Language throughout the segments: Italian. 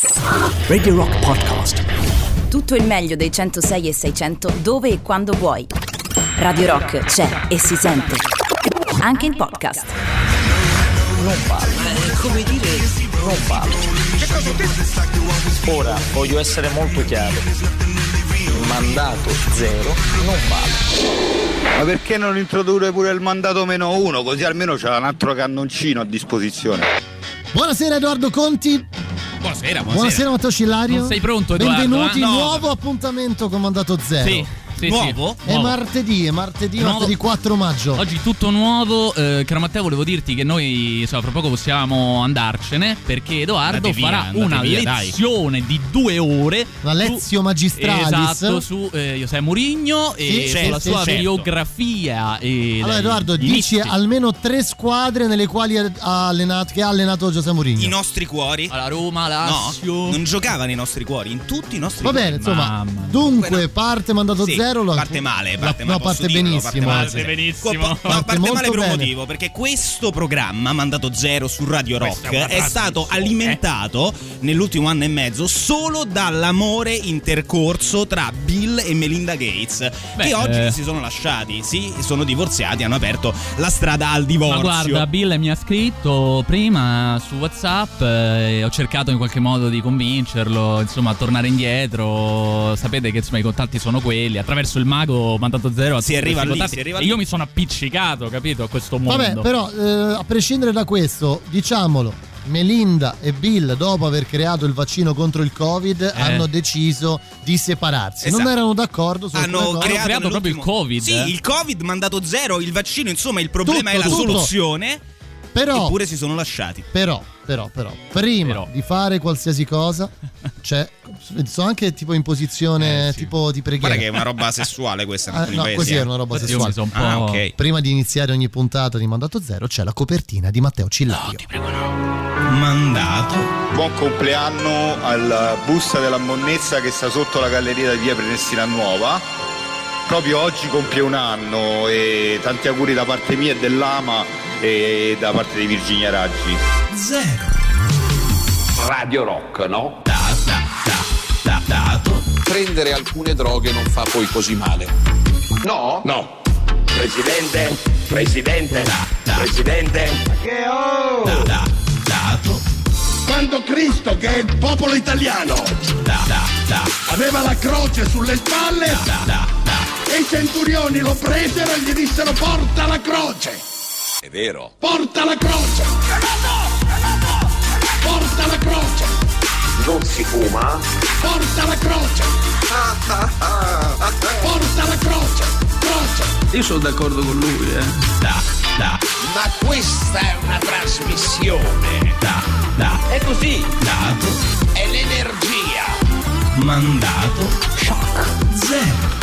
Radio Rock Podcast. Tutto il meglio dei 106 e 600 dove e quando vuoi. Radio Rock c'è e si sente. Anche in podcast. Non vale. È come dire non vale. Ora voglio essere molto chiaro. Il mandato zero non vale. Ma perché non introdurre pure il mandato meno uno? Così almeno c'è un altro cannoncino a disposizione. Buonasera Edoardo Conti. Buonasera, buonasera. Buonasera Matteo Cillario. Non sei pronto, Edoardo? Benvenuti, eh? No. nuovo appuntamento con mandato zero. Sì, sì, Nuovo? sì. È martedì, è martedì, Nuovo. martedì 4 maggio. Oggi tutto nuovo, eh, caro Matteo volevo dirti che noi insomma, fra poco possiamo andarcene perché Edoardo via, farà una via, dai. lezione di due ore Una su- lezio magistralis. Esatto, su eh, José Mourinho e Sì, sulla sì, sua certo. biografia. E Allora dai, Edoardo, dici inizi. almeno tre squadre nelle quali ha allenato, che ha allenato Giuseppe Mourinho. I nostri cuori? Alla Roma, No, Lazio. non giocavano i nostri cuori, in tutti i nostri Va cuori. bene, insomma, Mamma. dunque parte mandato Sì, zero. La- parte male, la- parte no, male, posso parte dirlo, benissimo. parte benissimo. Co- po- Parte parte male per un motivo, perché questo programma, Mandato Zero su Radio Rock, è è stato alimentato nell'ultimo anno e mezzo solo dall'amore intercorso tra Bill e Melinda Gates, Beh, che oggi eh. si sono lasciati, sì, sono divorziati, hanno aperto la strada al divorzio. Ma guarda, Bill mi ha scritto prima su WhatsApp e ho cercato in qualche modo di convincerlo, insomma, a tornare indietro. Sapete che insomma i contatti sono quelli. Attraverso il mago mandato zero a Si arriva lì, si arriva lì. io mi sono appiccicato, capito, a questo mondo. Vabbè, però eh, a prescindere da questo, diciamolo. Melinda e Bill, dopo aver creato il vaccino contro il Covid, hanno deciso di separarsi. Non Esatto. erano d'accordo su hanno alcune cose. creato, creato proprio il Covid, Sì, eh. il Covid mandato zero, il vaccino, insomma, il problema Tutto, è la tutto. soluzione. Però, Eppure si sono lasciati. però, però, però, prima Però. di fare qualsiasi cosa, c'è. Sono anche tipo in posizione Eh, sì. tipo di preghiera. Guarda che è una roba sessuale questa Ah, no, paesi. così eh. era una roba Infatti io sessuale. un po'. Ah, ok. Prima di iniziare ogni puntata di Mandato Zero c'è la copertina di Matteo Cillario. Mandato. Buon compleanno alla busta della monnezza che sta sotto la galleria di via Prenestina Nuova. Proprio oggi compie un anno e tanti auguri da parte mia e dell'Ama e da parte di Virginia Raggi. Zero. Radio Rock, no? Da, da, da, da, dato. Prendere alcune droghe non fa poi così male. No? No. Presidente, presidente, presidente. Da, da, dato. Quando Cristo, che è il popolo italiano, Da, da, da, aveva la croce sulle spalle da, da, da. E i centurioni lo presero e gli dissero porta la croce, È vero. porta la croce. Porta la croce, Non si fuma? porta la croce. Porta la croce, croce. Io sono d'accordo con lui, eh. Da, da, Ma questa è una trasmissione. da, da. È così, Dato. è l'energia. Mandato. Shock. Zero.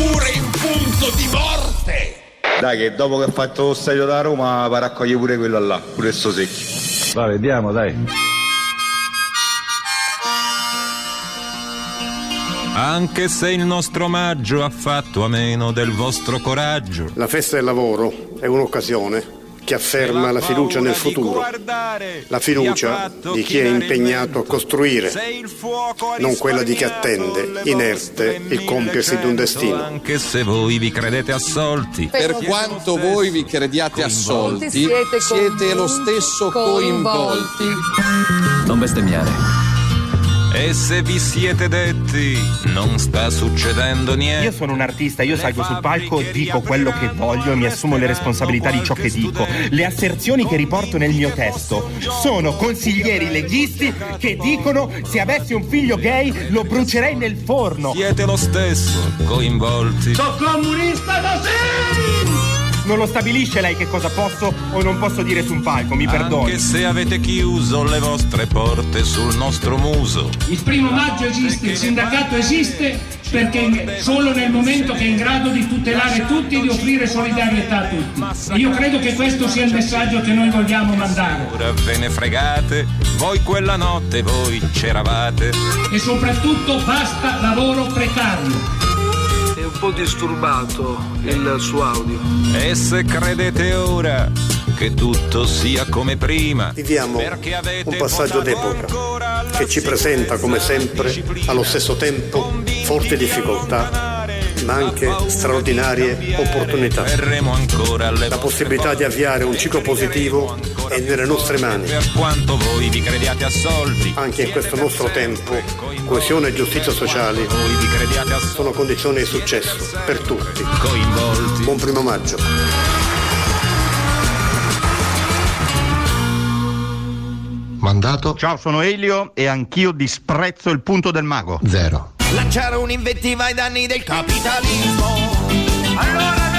Pure in punto di morte. Dai che dopo che ha fatto lo stadio da Roma va a raccogliere pure quello là, pure sto secchio. Va, vediamo, dai. Anche se il nostro omaggio ha fatto a meno del vostro coraggio. La festa del lavoro è un'occasione che afferma la fiducia nel futuro, la fiducia di chi è impegnato a costruire, non quella di chi attende, inerte, il compiersi di un destino. Anche se voi vi credete assolti. Per quanto voi vi crediate assolti, Siete siete lo stesso coinvolti. Non bestemmiare. E se vi siete detti, non sta succedendo Io niente. sono un artista, io salgo sul palco, dico quello che voglio e mi assumo le responsabilità di ciò che dico. Le asserzioni che riporto nel mio testo sono consiglieri leghisti che dicono se avessi un figlio gay lo brucerei nel forno. Siete lo stesso coinvolti. Sono comunista da sì! Non lo stabilisce lei che cosa posso o non posso dire su un palco, mi perdoni. Anche se avete chiuso le vostre porte sul nostro muso. Il primo maggio esiste, il sindacato esiste perché solo nel momento che è in grado di tutelare tutti e di offrire solidarietà a tutti. Io credo che questo sia il messaggio che noi vogliamo mandare. Ora ve ne fregate, voi quella notte voi c'eravate. E soprattutto basta lavoro precario. È un po' disturbato il suo audio. E se credete ora che tutto sia come prima, Viviamo un passaggio d'epoca. che ci presenta come sempre allo stesso tempo forti difficoltà ma anche straordinarie opportunità. La possibilità di avviare un ciclo positivo è nelle nostre mani. Per quanto voi vi crediate assolti, Anche in questo nostro tempo, coesione e giustizia sociale sono condizioni di successo per tutti. Buon primo maggio. Mandato Ciao, sono Elio e anch'io disprezzo il punto del mago. Zero. Lanciare un'invettiva ai danni del capitalismo. Allora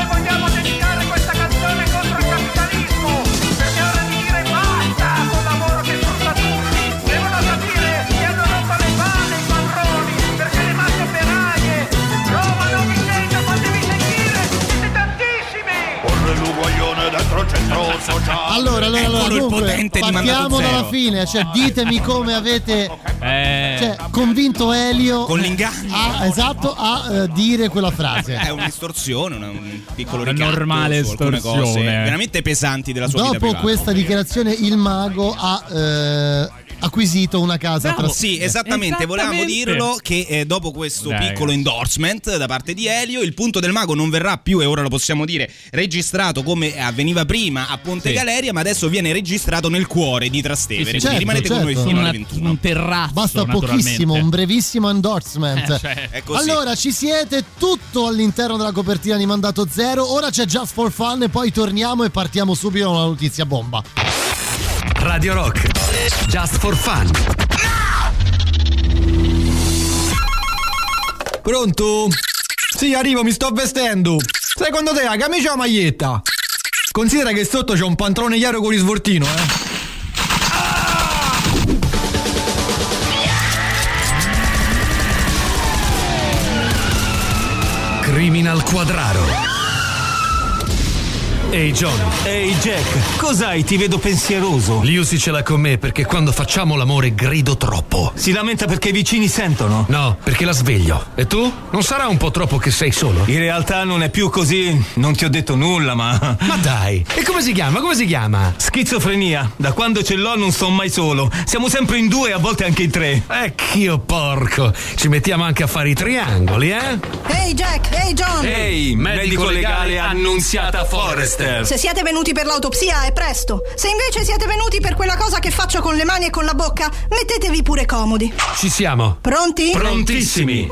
Allora, allora, allora, dunque, partiamo dalla fine, cioè ditemi come avete Eh, cioè, convinto Elio Con l'inganno. a, esatto, a eh, dire quella frase. È una distorsione, una- un piccolo Una ricatto normale estorsione. cose veramente pesanti della sua vita Dopo privata. questa dichiarazione il mago ha eh, acquisito una casa tra Sì, esattamente, volevamo dirlo che eh, dopo questo Dai, piccolo endorsement da parte di Elio, il punto del mago non verrà più, e ora lo possiamo dire, registrato come avveniva prima a Ponte Sì. Galeria, ma adesso viene registrato nel cuore di Trastevere. Sì, sì, Quindi certo, rimanete con noi certo. fino alle una- 21. un terrazzo. Basta pochissimo, un brevissimo endorsement. Eh, cioè, È così. Allora, ci siete tutto all'interno della copertina di Mandato Zero. Ora c'è Just for Fun e poi torniamo e partiamo subito con una notizia bomba. Radio Rock. Just for fun. Pronto? Sì, arrivo, mi sto vestendo. Secondo te la camicia o la maglietta? Considera che sotto c'è un pantalone chiaro con risvoltino, eh. Criminal Quadraro. Ehi John, Ehi Jack, cos'hai? Ti vedo pensieroso. Liusi ce l'ha con me perché quando facciamo l'amore grido troppo. Si lamenta perché i vicini sentono? No, perché la sveglio. E tu? Non sarà un po' troppo che sei solo? In realtà non è più così, non ti ho detto nulla, ma. Ma dai, e come si chiama? Come si chiama? Schizofrenia, da quando ce l'ho non sto mai solo. Siamo sempre in due e a volte anche in tre. Ecchio porco, ci mettiamo anche a fare i triangoli, eh? Ehi Jack, ehi John! Ehi, medico legale annunziata Forrester. Se siete venuti per l'autopsia è presto. Se invece siete venuti per quella cosa che faccio con le mani e con la bocca, mettetevi pure comodi. Ci siamo. Pronti? Prontissimi.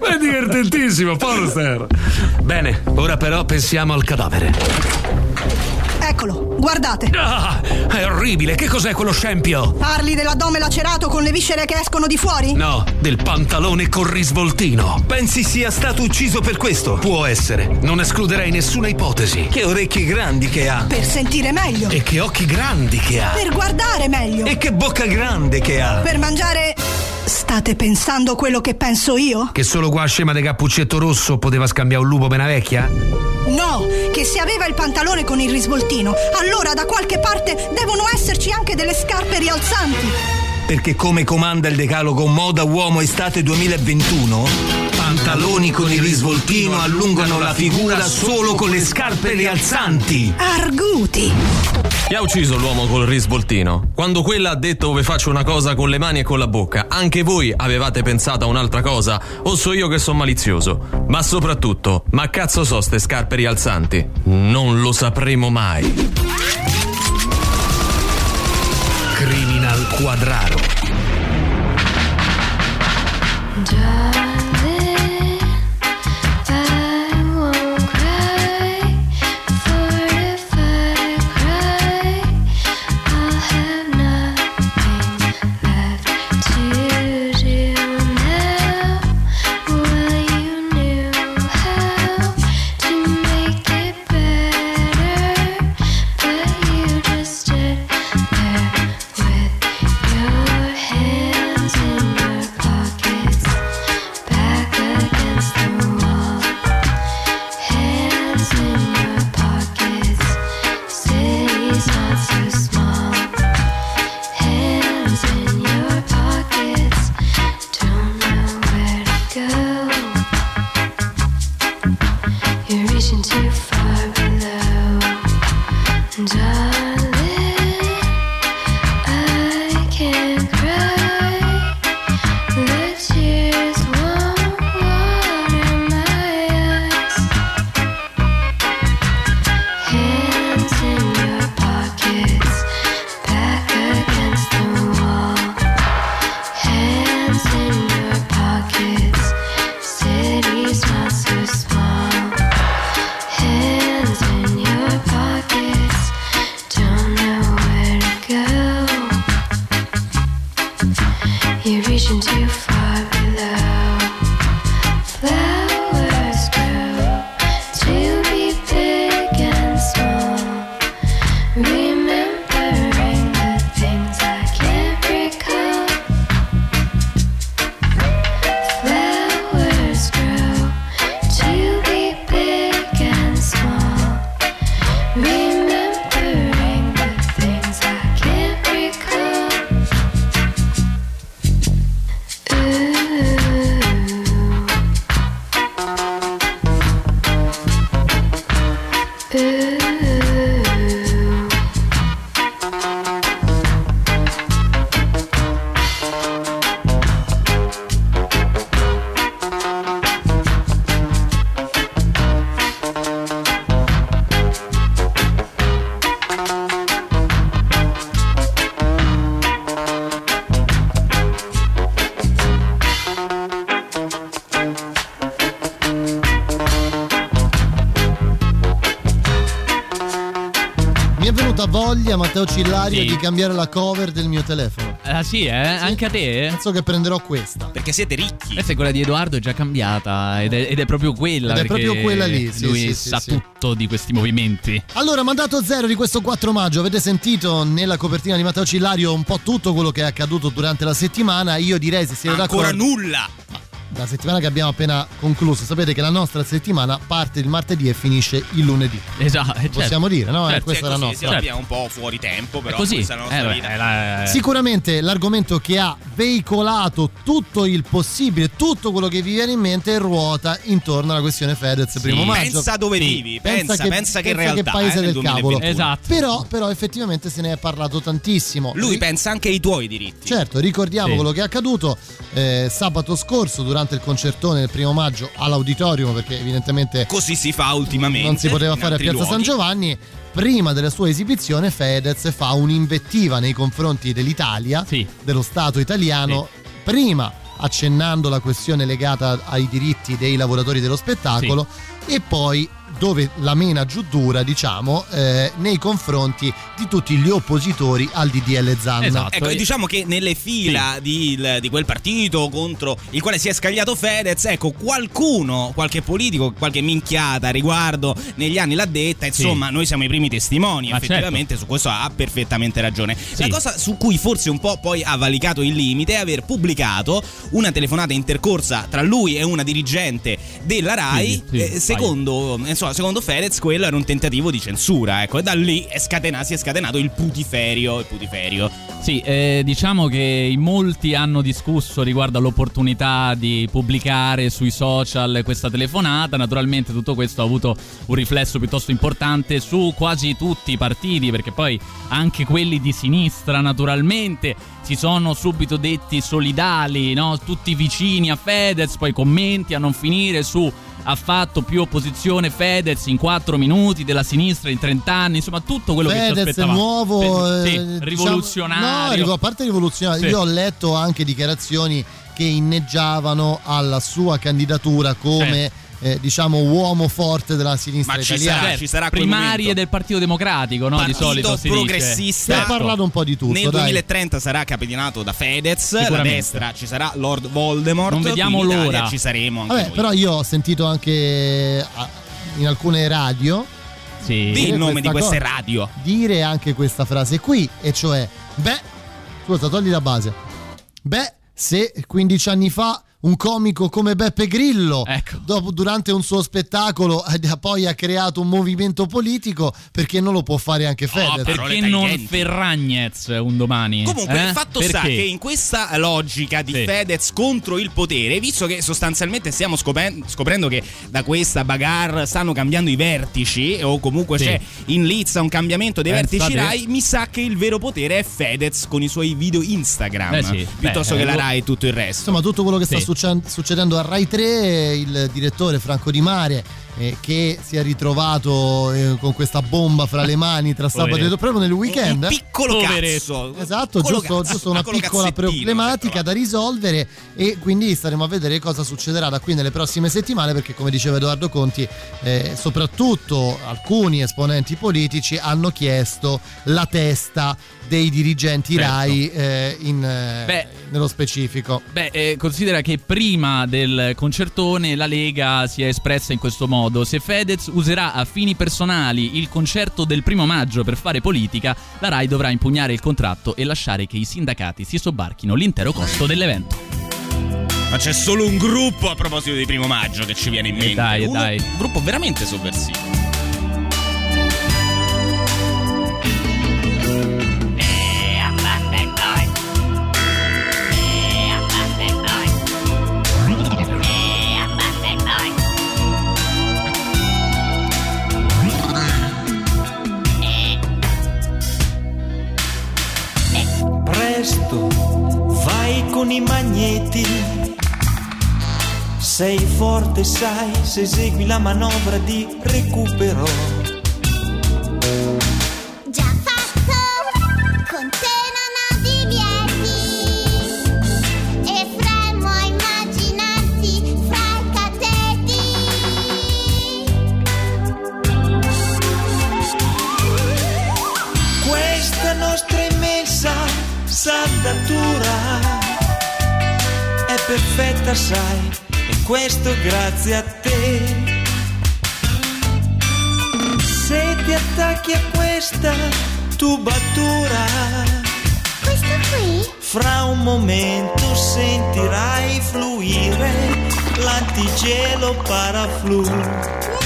È divertentissimo, Forster. Bene, ora però pensiamo al cadavere. Eccolo, guardate. Ah, è orribile, che cos'è quello scempio? Parli dell'addome lacerato con le viscere che escono di fuori? No, del pantalone col risvoltino. Pensi sia stato ucciso per questo? Può essere, non escluderei nessuna ipotesi. Che orecchie grandi che ha. Per sentire meglio. E che occhi grandi che ha. Per guardare meglio. E che bocca grande che ha. Per mangiare. State pensando quello che penso io? Che solo qua scema di cappuccetto rosso poteva scambiare un lupo per una vecchia? No, che se aveva il pantalone con il risvoltino, allora da qualche parte devono esserci anche delle scarpe rialzanti. Perché come comanda il decalogo Moda Uomo Estate 2021, pantaloni con il risvoltino allungano la figura solo con le scarpe rialzanti. Arguti. Chi ha ucciso l'uomo col risvoltino? Quando quella ha detto dove faccio una cosa con le mani e con la bocca, anche voi avevate pensato a un'altra cosa? O so io che sono malizioso? Ma soprattutto, ma cazzo so ste scarpe rialzanti? Non lo sapremo mai. Criminal Quadraro. Matteo Cillario, Sì. di cambiare la cover del mio telefono. Ah sì, eh? Anche a te? Penso che prenderò questa. Perché siete ricchi. Questa è quella di Edoardo, è già cambiata ed è, ed è proprio quella. Ed è proprio quella lì, sì, lui sì, sì, sa sì. tutto di questi movimenti. Allora, mandato zero di questo 4 maggio, avete sentito nella copertina di Matteo Cillario un po' tutto quello che è accaduto durante la settimana. Io direi, se siete Ancora d'accordo, nulla. La settimana che abbiamo appena concluso, sapete che la nostra settimana parte il martedì e finisce il lunedì. Esatto, certo. Possiamo dire, no? Eh, Certo, questa è la Così, nostra. sì, abbiamo un po' fuori tempo, però È così. questa è la nostra Eh, beh, vita. è la- Sicuramente l'argomento che ha veicolato tutto il possibile, tutto quello che vi viene in mente ruota intorno alla questione Fedez primo maggio. Pensa dove Sì. vivi, pensa, pensa che in pensa realtà paese eh, del cavolo. 2021. Esatto. Però, però effettivamente se ne è parlato tantissimo. Lui Ri- pensa anche ai tuoi diritti. Certo, ricordiamo Sì. quello che è accaduto eh, sabato scorso durante il concertone del primo maggio all'auditorium perché evidentemente Così si fa ultimamente. non si poteva fare a Piazza San luoghi. Giovanni. Prima della sua esibizione Fedez fa un'invettiva nei confronti dell'Italia, dello Stato italiano, prima accennando la questione legata ai diritti dei lavoratori dello spettacolo e poi dove la mena giù dura, diciamo, eh, nei confronti di tutti gli oppositori al DDL Zanna. Esatto. Ecco, diciamo che nelle fila di, il- di quel partito contro il quale si è scagliato Fedez, ecco, qualcuno, qualche politico, qualche minchiata a riguardo negli anni l'ha detta, insomma, noi siamo i primi testimoni, Ma effettivamente su questo ha perfettamente ragione. La cosa su cui forse un po' poi ha valicato il limite è aver pubblicato una telefonata intercorsa tra lui e una dirigente della RAI, Sì, sì, eh, secondo, insomma, secondo Fedez quello era un tentativo di censura, ecco, e da lì è scatena- si è scatenato il putiferio, il putiferio. Sì, eh, diciamo che in molti hanno discusso riguardo all'opportunità di pubblicare sui social questa telefonata. Naturalmente tutto questo ha avuto un riflesso piuttosto importante su quasi tutti i partiti, perché poi anche quelli di sinistra naturalmente si sono subito detti solidali, no? tutti vicini a Fedez, poi commenti a non finire su ha fatto più opposizione Fedez in 4 minuti della sinistra in 30 anni, insomma tutto quello che ci Fedez aspettavamo. nuovo, sì, eh, diciamo- rivoluzionario. no, a parte rivoluzionario, Sì. io ho letto anche dichiarazioni che inneggiavano alla sua candidatura come eh, diciamo uomo forte della sinistra Ma ci italiana. sarà, ci sarà primarie momento. del Partito Democratico, no? di Partito solito si progressista. dice. È parlato un po' di tutto, Nel dai. 2030 sarà capitanato da Fedez, la Sicuramente. destra ci sarà Lord Voldemort. Non vediamo l'ora. Ci saremo anche Vabbè, noi. però io ho sentito anche in alcune radio Sì. Dì il nome di queste cosa. radio. dire anche questa frase qui, e cioè, beh, scusa, togli la base. Beh, se 15 anni fa un comico come Beppe Grillo, Ecco. dopo, durante un suo spettacolo eh, poi ha creato un movimento politico, perché non lo può fare anche Fedez? Perché non Ferragnez un domani? Comunque, Eh? il fatto Perché? sta che in questa logica di Sì. Fedez contro il potere, visto che sostanzialmente stiamo scopen- scoprendo che da questa bagarre stanno cambiando i vertici, o comunque Sì. c'è in lizza un cambiamento dei Pensate. vertici Rai, mi sa che il vero potere è Fedez con i suoi video Instagram, Eh sì. piuttosto Beh, che la eh, Rai e tutto il resto. Insomma, tutto quello che sta Sì. Succe- succedendo a Rai 3, il direttore Franco Di Mare, eh, che si è ritrovato eh, con questa bomba fra le mani tra sabato e proprio nel weekend. Un piccolo cazzo. Esatto, Piccolo giusto, cazzo, giusto una piccolo piccola problematica da risolvere e quindi staremo a vedere cosa succederà da qui nelle prossime settimane perché come diceva Edoardo Conti, eh, soprattutto alcuni esponenti politici hanno chiesto la testa dei dirigenti Certo. Rai eh, in, eh, Beh, nello specifico. Beh, eh, considera che prima del concertone la Lega si è espressa in questo modo. Se Fedez userà a fini personali il concerto del primo maggio per fare politica, la RAI dovrà impugnare il contratto e lasciare che i sindacati si sobbarchino l'intero costo dell'evento. Ma c'è solo un gruppo a proposito di primo maggio che ci viene in mente. dai, Uno- dai. Un gruppo veramente sovversivo. Presto, vai con i magneti. Sei forte, sai, se esegui la manovra di recupero. Perfetta, sai, e questo grazie a te. Se ti attacchi a questa tubatura, Questo qui? fra un momento sentirai fluire l'antigelo paraflu.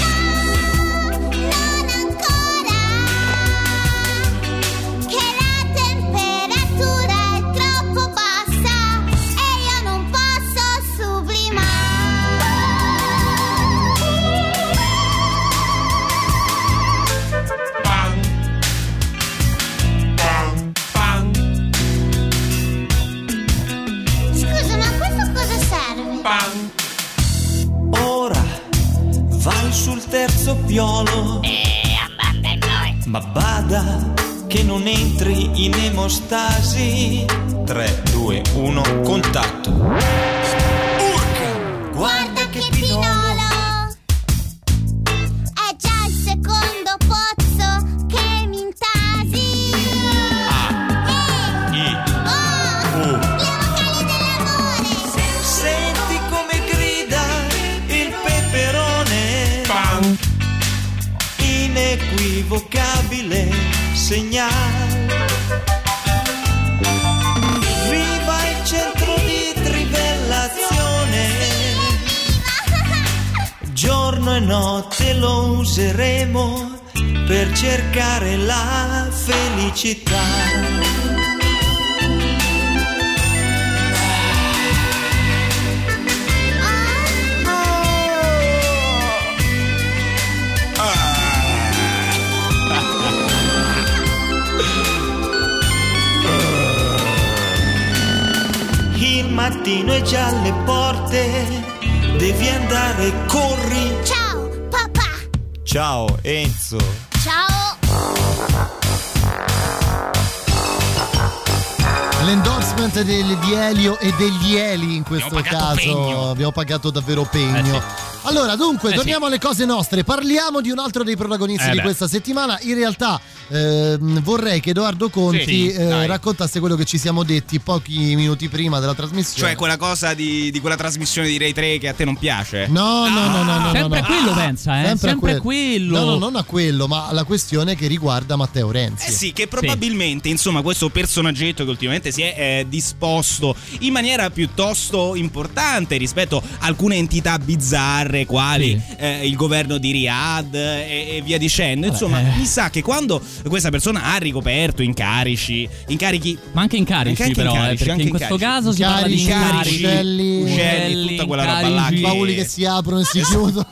Pagato davvero pegno. Eh Allora, dunque, Eh, sì. torniamo alle cose nostre. Parliamo di un altro dei protagonisti Eh, di beh. questa settimana. In realtà, ehm, vorrei che Edoardo Conti Sì, eh, raccontasse quello che ci siamo detti pochi minuti prima della trasmissione. Cioè quella cosa di, di quella trasmissione di Ray 3 che a te non piace? No, no, no, no, no. Sempre no, a no. quello pensa, eh? Sempre, Sempre quello. No, no, non a quello, ma alla questione che riguarda Matteo Renzi. Eh sì, che probabilmente, insomma, questo personaggetto che ultimamente si è eh, disposto in maniera piuttosto importante rispetto a alcune entità bizzarre, quali eh, il governo di Riyadh e, e via dicendo. Insomma, eh. mi sa che quando questa persona ha ricoperto incarici, incarichi. Ma anche incarici, Anche però, eh, incarici, perché anche in questo incarici. caso si parla di Incarici, uccelli, uccelli, tutta quella roba là incarici. che- Bauli che si aprono e si chiudono.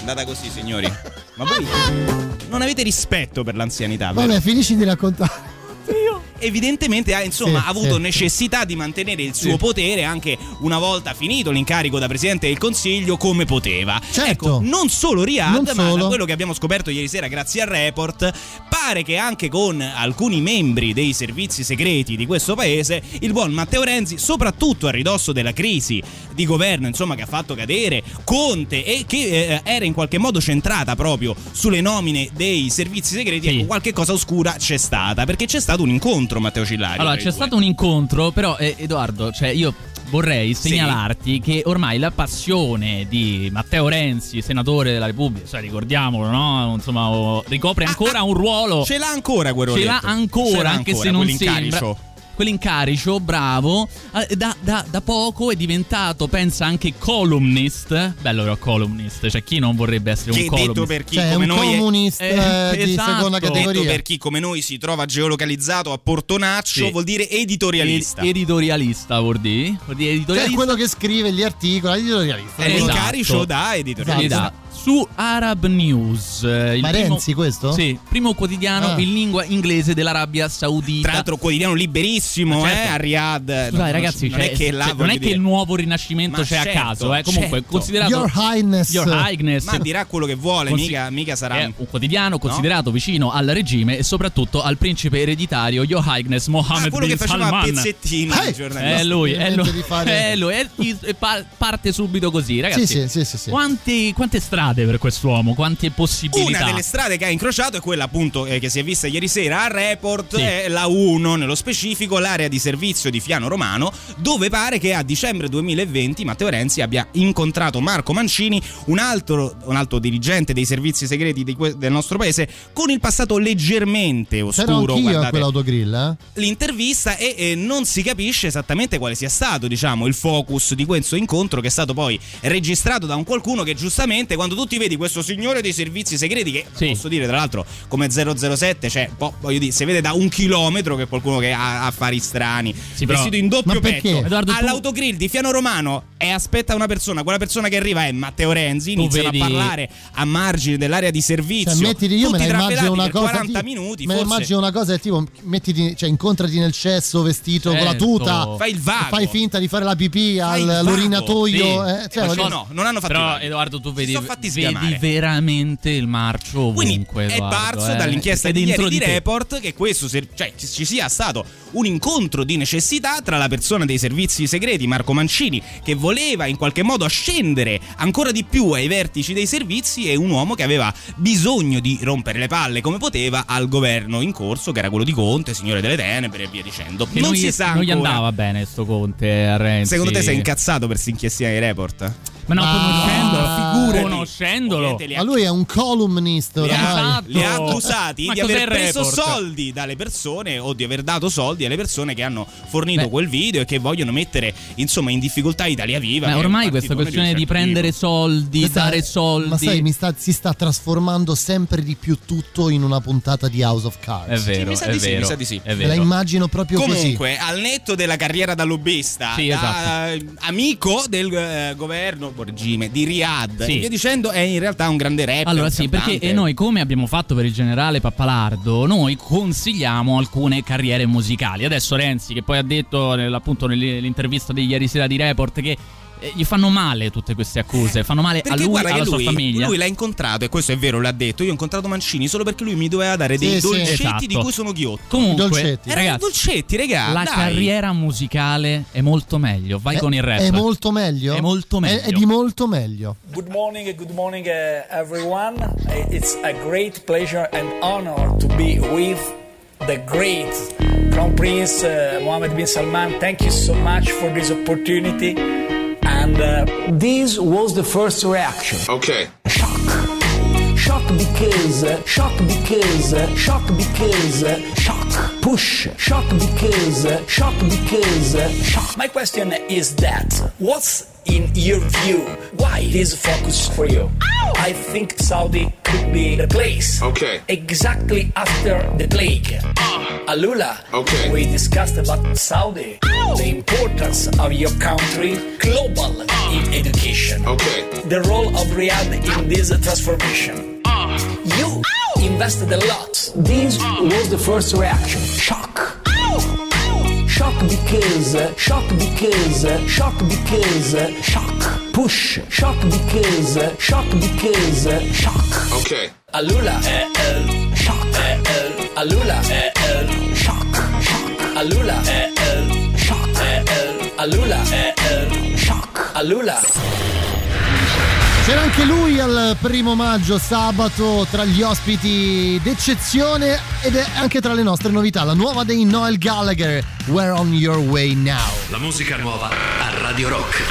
Andata così, signori. Ma voi non avete rispetto per l'anzianità, vero? Vabbè, finisci di raccontare. Evidentemente ha, insomma, Sì, avuto sì. necessità di mantenere il suo Sì. potere anche una volta finito l'incarico da Presidente del Consiglio come poteva. Certo. Ecco, non solo Riyadh, Non ma solo. quello che abbiamo scoperto ieri sera grazie al report, pare che anche con alcuni membri dei servizi segreti di questo paese, il buon Matteo Renzi, soprattutto a ridosso della crisi di governo, insomma, che ha fatto cadere Conte e che eh, era in qualche modo centrata proprio sulle nomine dei servizi segreti, ecco, qualche cosa oscura c'è stata, perché c'è stato un incontro Matteo Cillario. Allora, c'è stato un incontro, però, eh, Edoardo, cioè io vorrei segnalarti che ormai la passione di Matteo Renzi, senatore della Repubblica, cioè, ricordiamolo, no? Insomma, ricopre ancora un ruolo. Ah, Ce l'ha ancora quel Ce l'ha ancora, Ce l'ha anche ancora, se non sembra. Quell'incaricio, bravo, eh, da, da- da poco è diventato, pensa anche columnist. Bello però columnist, cioè chi non vorrebbe essere Che un columnist? detto per chi Cioè, è come un noi è- comunist Eh, di esatto. seconda detto categoria. per chi come noi si trova geolocalizzato a Portonaccio Sì. vuol dire editorialista. Ed- editorialista vuol dire? Vuol dire Cioè, editorialista. quello che scrive gli articoli, editorialista. È Esatto. l'incaricio da editorialista. Esatto. Su Arab News, eh, il Ma primo, Renzi questo? Sì, primo quotidiano Ah. in lingua inglese dell'Arabia Saudita. Tra l'altro quotidiano liberissimo, certo. eh, a Riyadh. Scusate, ragazzi, non cioè, è che là cioè, non è che il nuovo rinascimento Ma c'è certo, a caso, eh. Comunque, certo. considerato Your Highness. Your Highness. Ma dirà quello che vuole, Consi- mica, mica sarà. È un quotidiano considerato vicino al regime e soprattutto al principe ereditario Your Highness Mohammed Ah, quello bin che faceva Salman. pezzettini Eh, il giornalista. È lui, è lui, di fare- è lui, è- e pa- parte subito così, ragazzi. Sì, sì, sì, sì, sì. Quanti- quante strade per quest'uomo, quante possibilità. Una delle strade che ha incrociato è quella appunto eh, che si è vista ieri sera a Report, Sì. è la 1 nello specifico, l'area di servizio di Fiano Romano, dove pare che a dicembre 2020 Matteo Renzi abbia incontrato Marco Mancini, un altro, un altro dirigente dei servizi segreti di que- del nostro paese, con il passato leggermente oscuro. guardate, quell'autogrill, eh? l'intervista e, e non si capisce esattamente quale sia stato diciamo il focus di questo incontro che è stato poi registrato da un qualcuno che giustamente quando tu ti vedi questo signore dei servizi segreti che Sì. posso dire tra l'altro come 007 cioè po- voglio dire si vede da un chilometro che qualcuno che ha affari strani Sì, vestito in doppio petto Edoardo, all'autogrill di Fiano Romano e aspetta una persona quella persona che arriva è Matteo Renzi iniziano vedi- a parlare a margine dell'area di servizio Cioè, mettiti io me tutti la immagino una cosa 40 tipo- minuti me forse immagino una cosa è tipo mettiti cioè incontrati nel cesso vestito con la Certo. tuta Fai il vago. fai finta di fare la pipì all'orinatoio Sì. eh, cioè, no, no, non hanno fatto Però. Edoardo tu vedi, sono fatti vedi sgamare. veramente il marcio Quindi ovunque è Edoardo, parso eh. dall'inchiesta È di ieri di. Report che questo cioè, ci sia stato un incontro di necessità tra la persona dei servizi segreti Marco Mancini che voleva in qualche modo ascendere ancora di più ai vertici dei servizi e un uomo che aveva bisogno di rompere le palle come poteva al governo in corso che era quello di Conte, signore delle tenebre e via dicendo. Che non non si gli, sa non gli ancora. andava bene sto Conte a Renzi. Secondo te sei incazzato per questa inchiesta di Report? Ma no, conoscendolo, Ah, conoscendolo. Ha- ma lui è un columnist li ha, Esatto. li ha accusati di aver preso report? soldi dalle persone o di aver dato soldi alle persone che hanno fornito Beh. quel video e che vogliono mettere insomma in difficoltà Italia Viva. Ma ormai questa questione di certo prendere soldi, Questa- dare soldi. ma sai mi sta- si sta trasformando sempre di più tutto in una puntata di House of Cards È vero, mi sa è di sì, vero. mi sa di sì. È Me la vero. immagino proprio Comunque, al netto della carriera da lobbista, Sì, da eh, amico del eh, governo, regime di Riyadh Sì. e via dicendo, è in realtà un grande rapper. Allora sì, perché cantante. e noi come abbiamo fatto per il generale Pappalardo, noi consigliamo alcune carriere musicali. Adesso Renzi, che poi ha detto appunto nell'intervista di ieri sera di Report che gli fanno male tutte queste accuse, fanno male a Perché lui, guarda alla lui, sua famiglia. lui l'ha incontrato e questo è vero, l'ha detto. Io ho incontrato Mancini solo perché lui mi doveva dare dei Sì, sì. dolcetti Esatto. di cui sono ghiotto. Comunque, dolcetti. Ragazzi, dolcetti, regà. la dai. carriera musicale è molto meglio. Vai È- con il rap. È molto meglio? È molto meglio. È, è di molto meglio. Good morning, good morning, uh, everyone. It's a great pleasure and honor to be with the great Crown Prince uh, Mohammed bin Salman. Thank you so much for this opportunity. And uh, this was the first reaction. Okay. Shock Shock because, uh, shock because, uh, shock because, uh, shock. Push. Shock because, uh, shock because, uh, shock. My question is that what's in your view? Why this focus for you? I think Saudi could be the place. Okay. Exactly after the plague. Alula. Okay. We discussed about Saudi. The importance of your country global in education. Okay. The role of Riyadh in this transformation. You invested a lot. This was the first reaction. Shock. Shock because, shock because, shock because, shock. Push. Shock because, shock because, shock. Okay. Alula. Eh, shock. Eh, Alula. Eh, shock. Shock. Alula. Eh, shock. Eh, Alula. Eh, shock. Alula. C'era anche lui al primo maggio, sabato, tra gli ospiti d'eccezione ed è anche tra le nostre novità. La nuova dei Noel Gallagher, We're on Your Way Now. La musica nuova a Radio Rock.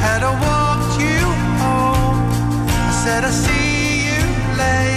Had I walked you home I said I'll see you later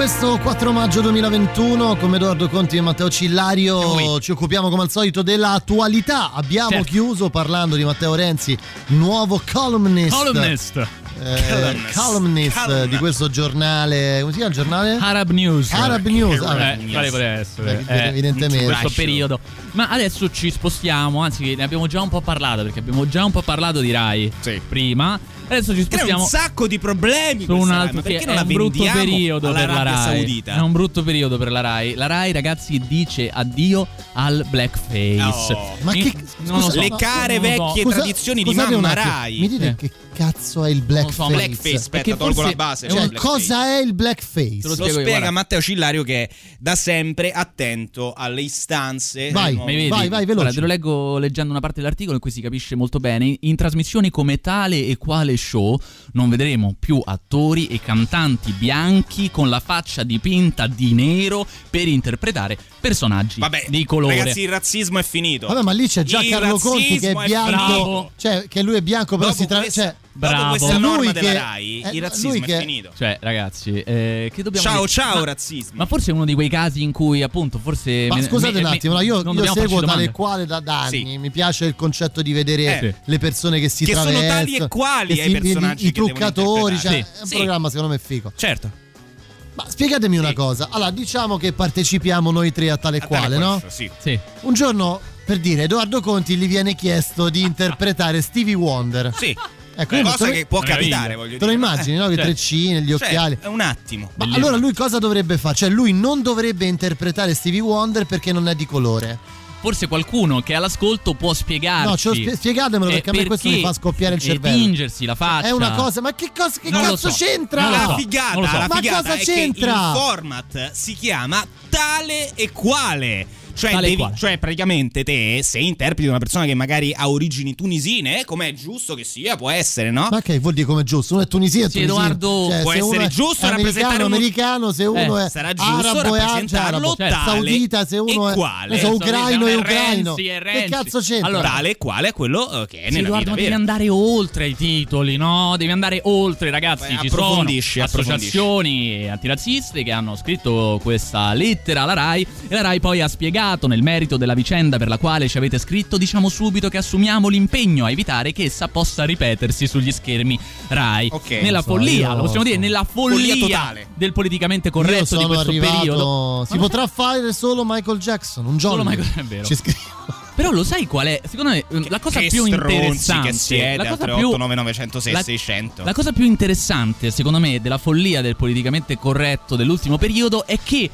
questo 4 maggio 2021 con Edoardo Conti e Matteo Cillario ci occupiamo come al solito dell'attualità. Abbiamo Certo. chiuso parlando di Matteo Renzi, nuovo columnist. Columnist. eh, Columnist. columnist di questo giornale, come si chiama il giornale? Arab News. Arab News. ah, Eh, quale poteva essere? Beh, evidentemente. In questo periodo. Ma adesso ci spostiamo, anzi ne abbiamo già un po' parlato, perché abbiamo già un po' parlato di Rai prima. Adesso ci Crea spostiamo un sacco di problemi su un Rai, altro perché che non è un brutto periodo per la Rai. Saudita? È un brutto periodo per la Rai. La Rai, ragazzi, dice addio al blackface. Oh. Ma che non lo so. le no, care so. vecchie Scusa- tradizioni di scusate un mamma Rai. Mi dite Eh. che cazzo è il blackface? Blackface, aspetta, tolgo la base. è cioè un- il blackface. Cosa è il blackface? Te Lo spiego io, spiega guarda. Matteo Cillario che è da sempre attento alle istanze. Vai, vedi? Vai, vai, veloce. Guarda, te lo leggo leggendo una parte dell'articolo in cui si capisce molto bene. In trasmissioni come tale e quale show non vedremo più attori e cantanti bianchi con la faccia dipinta di nero per interpretare personaggi Vabbè, di colore. ragazzi, il razzismo è finito. Vabbè, ma lì c'è già Il Carlo Conti che è bianco, Bravo. cioè che lui è bianco però Dopo si tra- questa- cioè, Dopo Bravo. questa Lui norma che- della Rai, eh, il razzismo che- è finito. Cioè, ragazzi, eh, che dobbiamo Ciao, dire? ciao, Ma- razzismo. Ma forse è uno di quei casi in cui, appunto, forse. Ma me- scusate me- un me- attimo, no, io, io seguo tale e quale da, da anni. Sì. Mi piace il concetto di vedere Eh. le persone che si Che sono tali e quali si- personaggi i, i truccatori. Cioè, è un Sì. programma secondo me figo. Certo. Ma spiegatemi una cosa. Allora, diciamo che partecipiamo noi tre a tale e quale, no? Sì. Sì. Un giorno, per dire, Edoardo Conti gli viene chiesto di interpretare Stevie Wonder. Sì. Ecco, una cosa lo- che può capitare, voglio Te lo dire. immagini, no? Che Cioè, treccini, gli Cioè, occhiali. è un attimo. Ma allora lui cosa dovrebbe fare? Cioè lui non dovrebbe interpretare Stevie Wonder perché non è di colore. Forse qualcuno che è all'ascolto può spiegarci. No, spie- spiegatemelo eh, perché a me questo mi fa scoppiare il cervello. tingersi la faccia. È una cosa, ma che, cosa, che cazzo so. c'entra? Lo so. La figata, so. la Ma figata cosa c'entra? il format si chiama tale e quale. Cioè, e devi- cioè, praticamente te, se interpreti una persona che magari ha origini tunisine, come è giusto che sia, può essere, no? Ma che vuol dire come giusto? Uno è tunisino, è Sì, tunisino. Edoardo, Cioè, può se uno essere è giusto è rappresentare americano, uno- americano, se uno Eh, è sarà giusto arabo è arabo, cioè, tale saudita, se uno e è quale. so, ucraino è Renzi ucraino. e Che Renzi. cazzo c'entra? Allora, tale e quale è quello eh, che è Sì, nella Edoardo, vita ma devi andare oltre i titoli, no? Devi andare oltre, ragazzi. Vai, Ci sono associazioni antirazziste che hanno scritto questa lettera alla RAI e la RAI poi ha spiegato nel merito della vicenda per la quale ci avete scritto, diciamo subito che assumiamo l'impegno a evitare che essa possa ripetersi sugli schermi RAI. Ok, nella so, follia, lo possiamo dire, nella Follia follia, totale. del politicamente corretto di questo arrivato- periodo. Si potrà fare solo Michael Jackson, un giorno. Solo Michael- è vero. Ci scrivo. Però lo sai qual è? Secondo me la cosa che più stronzi interessante che siete la a cosa 389 906 la- 600. La cosa più interessante, secondo me, della follia del politicamente corretto dell'ultimo periodo è che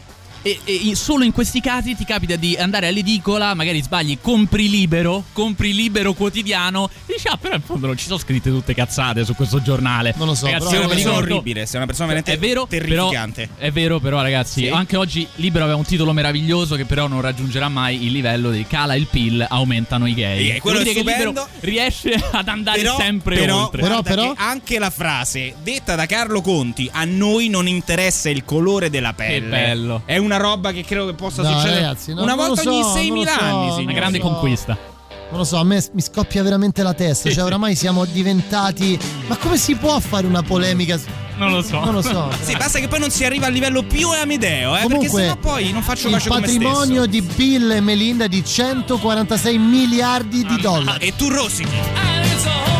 e- e solo in questi casi ti capita di andare all'edicola, magari sbagli, compri libero, compri libero quotidiano, e dici, ah, però in fondo non ci sono scritte tutte cazzate su questo giornale. Non lo so, Ragazzi, però Sei una persona ricordo- orribile, sei una persona veramente è vero, però, terrificante. è vero, però, ragazzi. Sì. Anche oggi Libero aveva un titolo meraviglioso che però non raggiungerà mai il livello di cala il PIL, aumentano i gay. Sì, quello Vuol è dire che stupendo. Libero riesce ad andare Però, sempre però, oltre. Però, però- che anche la frase detta da Carlo Conti a noi non interessa il colore della pelle. bello. È una roba che credo che possa No, succedere ragazzi, no, una volta so, ogni non lo 6.000 so, anni. Una grande conquista. Non lo so, a me mi scoppia veramente la testa. Cioè, oramai siamo diventati. Ma come si può fare una polemica? Non lo so. Non lo so. Sì, basta che poi non si arriva al livello più Amedeo, eh, perché Comunque, sennò poi non faccio il pace con me patrimonio stesso. di Bill e Melinda di 146 miliardi di dollari. E tu rosichi.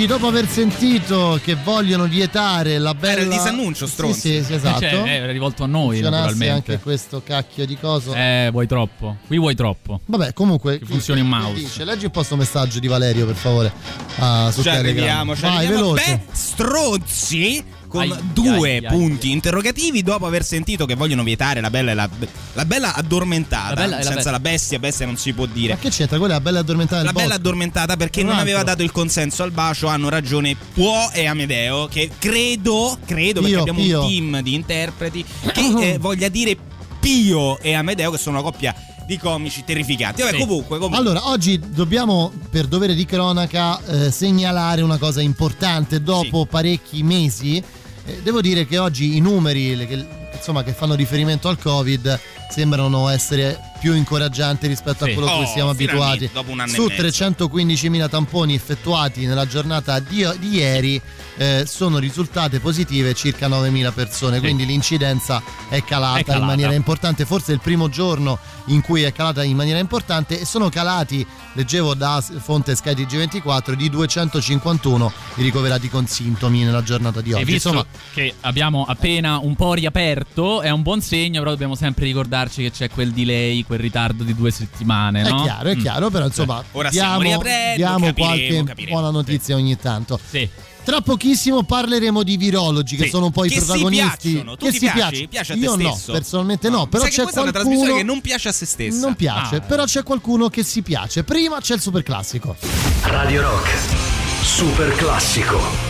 Stronzi, dopo aver sentito che vogliono vietare la bella. Era il disannuncio, stronzi. Sì, sì, sì, esatto. Cioè, è rivolto a noi, naturalmente. anche questo cacchio di coso. Eh, vuoi troppo. Qui vuoi troppo. Vabbè, comunque. Che funzioni in chi mouse. Dice, leggi un po' sto messaggio di Valerio, per favore. Ah, su Ci Telegram. arriviamo, ci Vai, arriviamo. veloce. Beh, stronzi con Ai, due ai, ai. punti interrogativi dopo aver sentito che vogliono vietare la bella e la, la bella addormentata La bella e la senza be- la bestia bestia non si può dire Ma che c'entra? Quella la bella addormentata la bella bosco. addormentata perché non altro. aveva dato il consenso al bacio hanno ragione Può e Amedeo che credo credo perché abbiamo Pio. un team di interpreti che eh, voglia dire Pio e Amedeo che sono una coppia di comici terrificanti vabbè Sì. comunque, comunque Allora, oggi dobbiamo, per dovere di cronaca, eh, segnalare una cosa importante. Dopo parecchi mesi, devo dire che oggi i numeri che, insomma, che fanno riferimento al Covid sembrano essere più incoraggianti rispetto Sì. a quello a cui Oh, siamo finalmente, abituati. e Su mezzo. 315.000 tamponi effettuati nella giornata di, di ieri eh, sono risultate positive circa 9.000 persone, quindi l'incidenza è calata, È calata. in maniera importante, forse è il primo giorno in cui è calata in maniera importante e sono calati, leggevo da fonte Sky TG24, di 251 i ricoverati con sintomi nella giornata di E oggi. visto Insomma, che abbiamo appena un po' riaperto, è un buon segno, però dobbiamo sempre ricordarci che c'è quel delay, quel ritardo di due settimane, è no? chiaro, è Mm. chiaro, però insomma Ora stiamo diamo, riaprendo, diamo capiremo, qualche capiremo. buona notizia ogni tanto. Sì. Tra pochissimo parleremo di virologi che Sì. sono un po' i protagonisti. che ti si piace. Piace Io no, stesso? personalmente no, però Sai che c'è questa è una qualcuno trasmissione che non piace a se stessa Non piace, Ah. però c'è qualcuno che si piace. Prima c'è il super classico. Radio Rock. Super classico.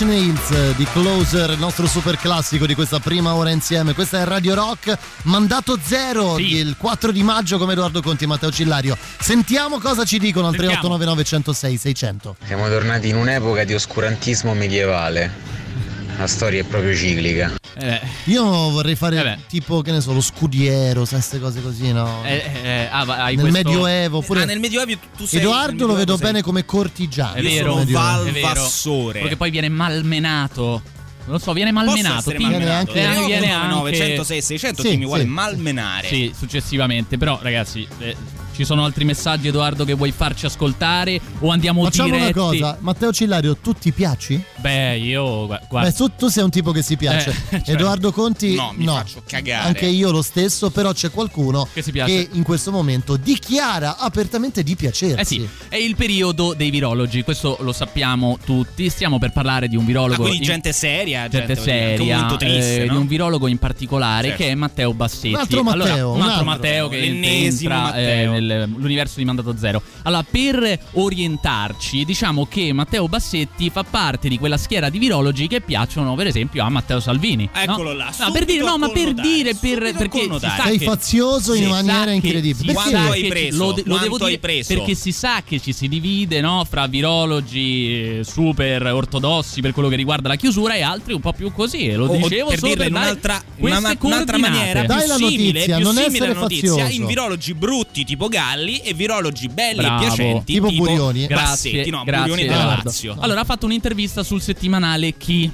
Nine Nails eh, di Closer, il nostro super classico di questa prima ora insieme. Questa è Radio Rock, mandato zero il 4 di maggio come Edoardo Conti e Matteo Cillario. Sentiamo cosa ci dicono al Sentiamo. 3899 106 600. Siamo tornati in un'epoca di oscurantismo medievale. La storia è proprio ciclica. Io vorrei fare tipo, che ne so, lo scudiero, sai, queste cose così, no? Eh, eh, ah, va- hai nel questo- Medioevo, oppure Ah, nel Medioevo tu sei Edoardo lo vedo sei- bene come cortigiano. È vero, vero. Perché poi viene malmenato. Non so, viene malmenato. essere ti- malmenato. Eh, Viene viene anche- anche 906 600 Sì, mi vuole sì. malmenare. Sì, successivamente. Però, ragazzi, eh, ci sono altri messaggi, Edoardo, che vuoi farci ascoltare? O andiamo Facciamo diretti? una cosa, Matteo Cillario, tu ti piaci? Beh, io guarda. Beh, tu, tu sei un tipo che si piace. Eh, cioè- Edoardo Conti, No, mi faccio cagare. Anche io lo stesso, però c'è qualcuno Che si piace. che in questo momento dichiara apertamente di piacersi. Eh sì, è il periodo dei virologi, questo lo sappiamo tutti. Stiamo per parlare di un virologo. Ah, quindi in- gente seria, gente gente, dire, un seria, momento triste, eh, no? di un virologo in particolare Certo. che è Matteo Bassetti. Un altro Matteo, Allora, un un altro altro. Matteo che L'ennesimo entra eh, nell'universo di Mandato Zero. Allora, per orientarci, diciamo che Matteo Bassetti fa parte di quella schiera di virologi che piacciono, per esempio, a Matteo Salvini. no? Eccolo là, No, per dire, no, ma per dire, per, perché si sa Sei che- fazioso in maniera incredibile. Quanto hai preso? Lo, de- lo Quanto devo hai dire preso? perché si sa che ci si divide no, fra virologi eh, super ortodossi per quello che riguarda la chiusura e altri un po' più così. E lo O- o dicevo per solo dirla in un'altra, una- un'altra maniera Dai più la simile, notizia, più non simile essere notizia fazioso. in virologi brutti tipo Galli e virologi belli Bravo. e piacenti Tipo Burioni, eh. Grazie, Bassetti, no, grazie, Burioni della. Lazio. Allora ha fatto un'intervista sul settimanale Chi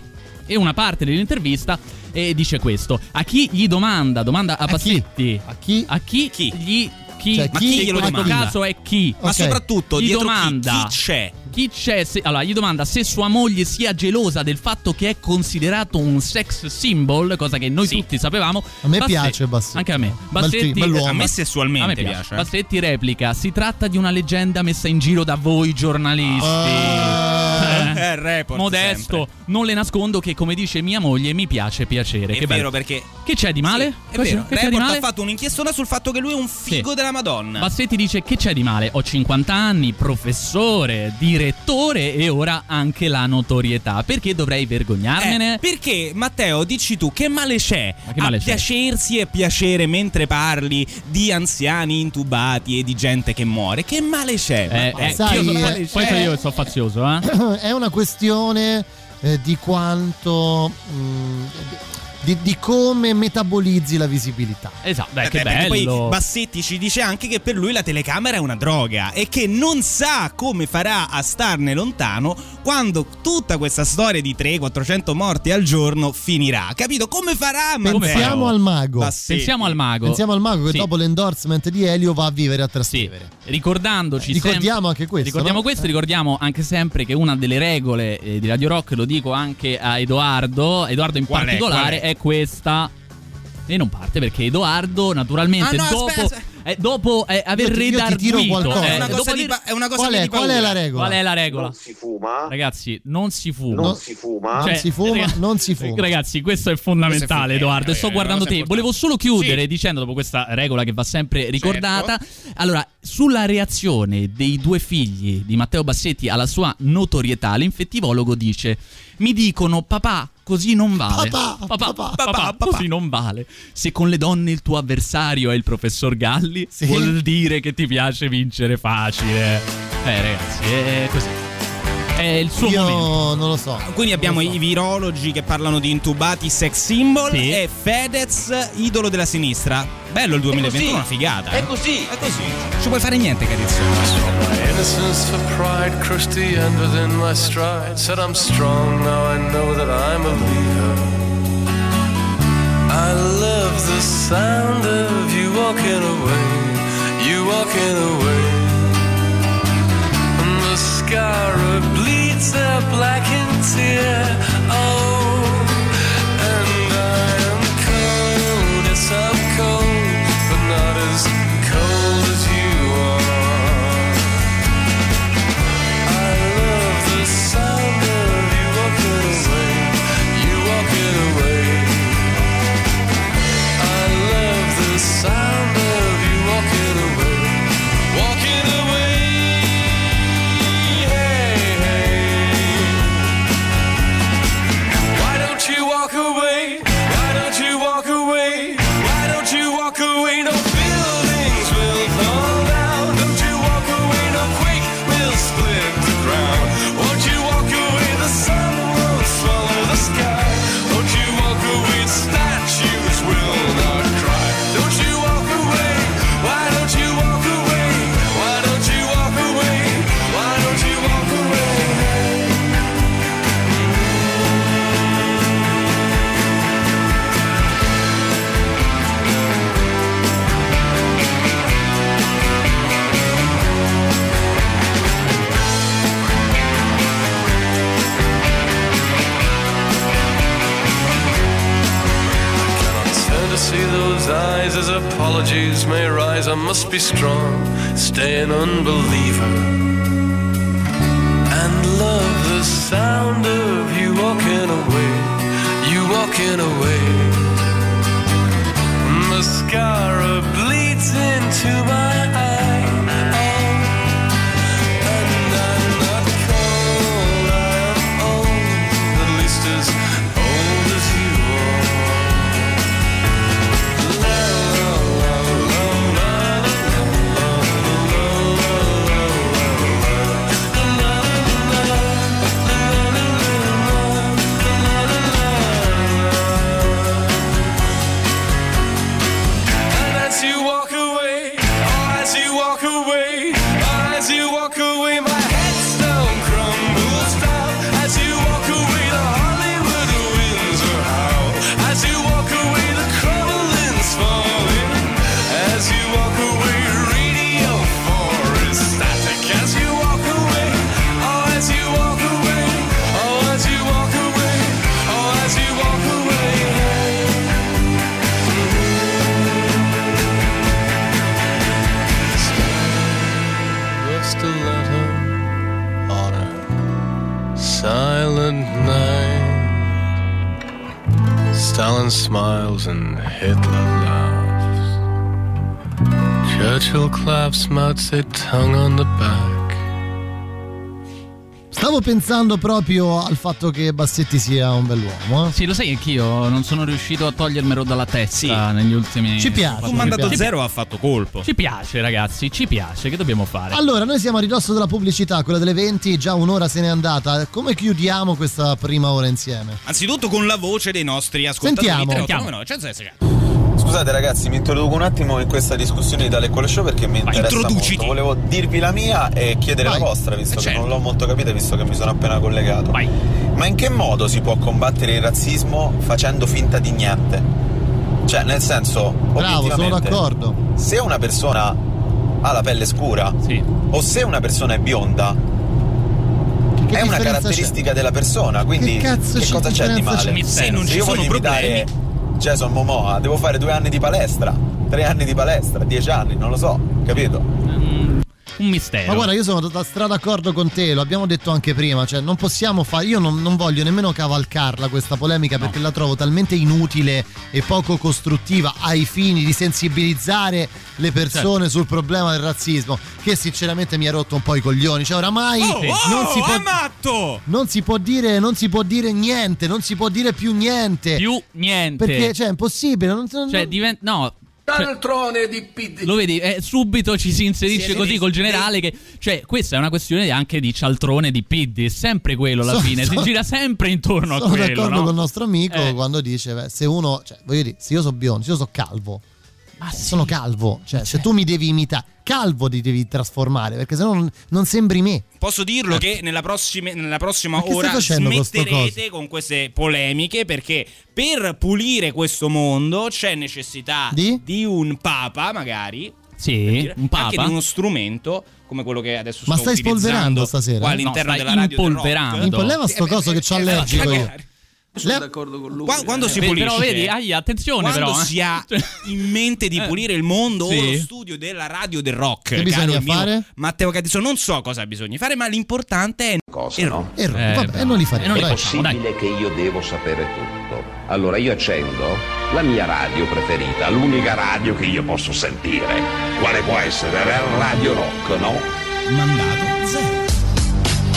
e una parte dell'intervista eh, dice questo. A chi gli domanda, domanda a, Bassetti. A chi? A chi, gli chi, Cioè, ma chi chi glielo in questo caso è chi? Ma Ok. soprattutto Gli dietro chi- domanda chi c'è? Chi c'è? Se, allora, gli domanda se sua moglie sia gelosa del fatto che è considerato un sex symbol, cosa che noi tutti sapevamo. A me piace Bassetti. Anche a me. Bassetti, ti- bell'uomo. A me sessualmente a me piace, eh. Bassetti replica: Si tratta di una leggenda messa in giro da voi giornalisti. Ah. Eh, report Modesto, sempre. non le nascondo che, come dice mia moglie, mi piace piacere. È che vero bello. perché Che c'è di male? È Cosa- vero, Che c'è di Report male? ha fatto un'inchiestona sul fatto che lui è un figo della Madonna. Bassetti dice che c'è di male? Ho 50 anni, professore, direttore e ora anche la notorietà. Perché dovrei vergognarmene? Eh, perché Matteo, dici tu, che male c'è Ma che male a c'è? piacersi e piacere mentre parli di anziani intubati e di gente che muore? Che male c'è? Eh, eh, sai, io, eh, poi, poi sono io sono fazioso, eh? è una questione eh, di quanto. mm, di, di come metabolizzi la visibilità. Esatto, beh, Eh che beh, bello. Poi Bassetti ci dice anche che per lui la telecamera è una droga e che non sa come farà a starne lontano quando tutta questa storia di 300-400 morti al giorno finirà. Capito? Come farà Matteo? Pensiamo al mago. Bassetti. Pensiamo al mago. Pensiamo al mago che Sì. dopo l'endorsement di Elio va a vivere a Sì, Trastevere. ricordandoci Ricordiamo sempre- anche questo, Ricordiamo no? questo, ricordiamo anche sempre che una delle regole eh, di Radio Rock, lo dico anche a Edoardo, Edoardo in Qual è? particolare, Qual è? questa. E non parte perché Edoardo, naturalmente, Ah, no, dopo, aspetta, aspetta. Eh, dopo eh, aver Io ti- redarguito, qualcosa. eh, È una dopo cosa, di, pa- è una cosa Qual che è, di qual è la regola? Qual è la regola? Non si fuma. Ragazzi, non si fuma. Non si fuma. Non Cioè, si fuma, raga- non si fuma. Ragazzi, questo è fondamentale, Questo è Edoardo. E sto una guardando te. Volevo solo chiudere Sì. dicendo, dopo questa regola che va sempre ricordata, Certo. allora, sulla reazione dei due figli di Matteo Bassetti alla sua notorietà, l'infettivologo dice: Mi dicono, papà. Così non vale. Papà, papà, papà, papà, papà. così non vale. Se con le donne il tuo avversario è il professor Galli, Sì. vuol dire che ti piace vincere facile. Eh, ragazzi, è così. È il suo Io momento. non lo so. Quindi abbiamo so. i virologi che parlano di intubati sex symbol Sì. e Fedez, idolo della sinistra. Bello il 2021, una figata. eh. È così. È così. Non ci puoi fare niente, carissimo. My innocence for pride crushed the end within my stride. Said I'm strong, now I know that I'm a leader. I love the sound of you walking away, you walking away. Scarab bleeds a blackened tear. Oh, pensando proprio al fatto che Bassetti sia un bell'uomo. eh. Sì, lo sai anch'io non sono riuscito a togliermelo dalla testa negli ultimi. Ci piace. Un mandato Ci zero ha fatto colpo. Ci piace, ragazzi, ci piace. Che dobbiamo fare? Allora, noi siamo a ridosso della pubblicità, quella delle 20, già un'ora se n'è andata. Come chiudiamo questa prima ora insieme? Anzitutto con la voce dei nostri ascoltatori. Sentiamo. 389 106. Scusate ragazzi, mi introduco un attimo in questa discussione di Tale Quale Show perché mi interessa introduciti. molto. Volevo dirvi la mia e chiedere Vai. la vostra, visto Eh, che certo. non l'ho molto capita, visto che mi sono appena collegato. Ma in che modo si può combattere il razzismo facendo finta di niente? Cioè, nel senso, Bravo, sono obiettivamente, d'accordo. Se una persona ha la pelle scura o se una persona è bionda, Che è una differenza caratteristica della persona, quindi Che cazzo c'è cosa c'è di differenza male? c'è? Se non Se ci io sono voglio imitare Jason Momoa, devo fare due anni di palestra, tre anni di palestra, dieci anni, non lo so, capito? Un mistero. Ma guarda, io sono da stra d'accordo con te, lo abbiamo detto anche prima, cioè non possiamo fare, io non, non voglio nemmeno cavalcarla questa polemica perché la trovo talmente inutile e poco costruttiva ai fini di sensibilizzare le persone sul problema del razzismo, che sinceramente mi ha rotto un po' i coglioni, cioè oramai Oh, non, si può, non si può dire, non si può dire niente, non si può dire più niente. Più niente. Perché cioè, è impossibile, non, non- Cioè, diventa. No. Taltrone di PD. Lo vedi, eh, subito ci si inserisce Sì, così sì, col generale che cioè questa è una questione anche di cialtrone di Piddi, è sempre quello alla Sono- fine, sono- si gira sempre intorno a Sono quello, d'accordo no? con il nostro amico Eh. quando dice: beh, se uno, cioè, voglio dire, se io sono biondo, se io sono calvo, sono calvo, cioè, se tu mi devi imitare, calvo ti devi trasformare perché sennò non, non sembri me. Posso dirlo che nella, prossime- nella prossima Ma ora smetterete con queste polemiche perché per pulire questo mondo c'è necessità Di? un papa, magari. Sì, dire, un papa. Anche di uno strumento come quello che adesso Ma sto stai spolverando stasera? qua all'interno No, stai della radio impolverando. rock. Impolveva sto Eh, coso che c'ho allergico io. Sono d'accordo con lui. Qua- quando si Beh, pulisce però vedi, aia, attenzione quando però. eh. si ha in mente di Eh. pulire il mondo Sì. o lo studio della radio del rock Che bisogna il mio fare? Matteo Catiso non so cosa bisogna fare ma l'importante è Cosa, il no? rock E vabbè, e non li faremo. È dai. possibile che io devo sapere tutto. Allora io accendo la mia radio preferita, l'unica radio che io posso sentire. Quale può essere? La Radio Rock, no? Mandato zero.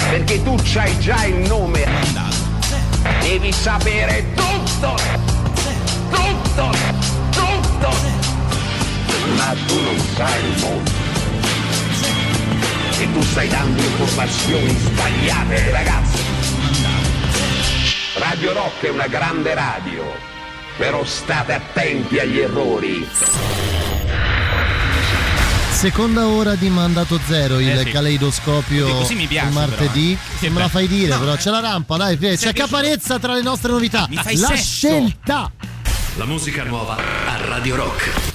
Perché tu c'hai già il nome. Mandato Devi sapere tutto! Tutto! Tutto! Ma tu non sai il mondo. E tu stai dando informazioni sbagliate, ragazzi. Radio Rock è una grande radio, però state attenti agli errori. Seconda ora di mandato zero, il Eh sì. caleidoscopio piace, martedì. però, eh. Se me la fai dire, però c'è la rampa, dai, c'è piaciuto? caparezza tra le nostre novità. Mi fai la sesso. scelta. La musica nuova a Radio Rock.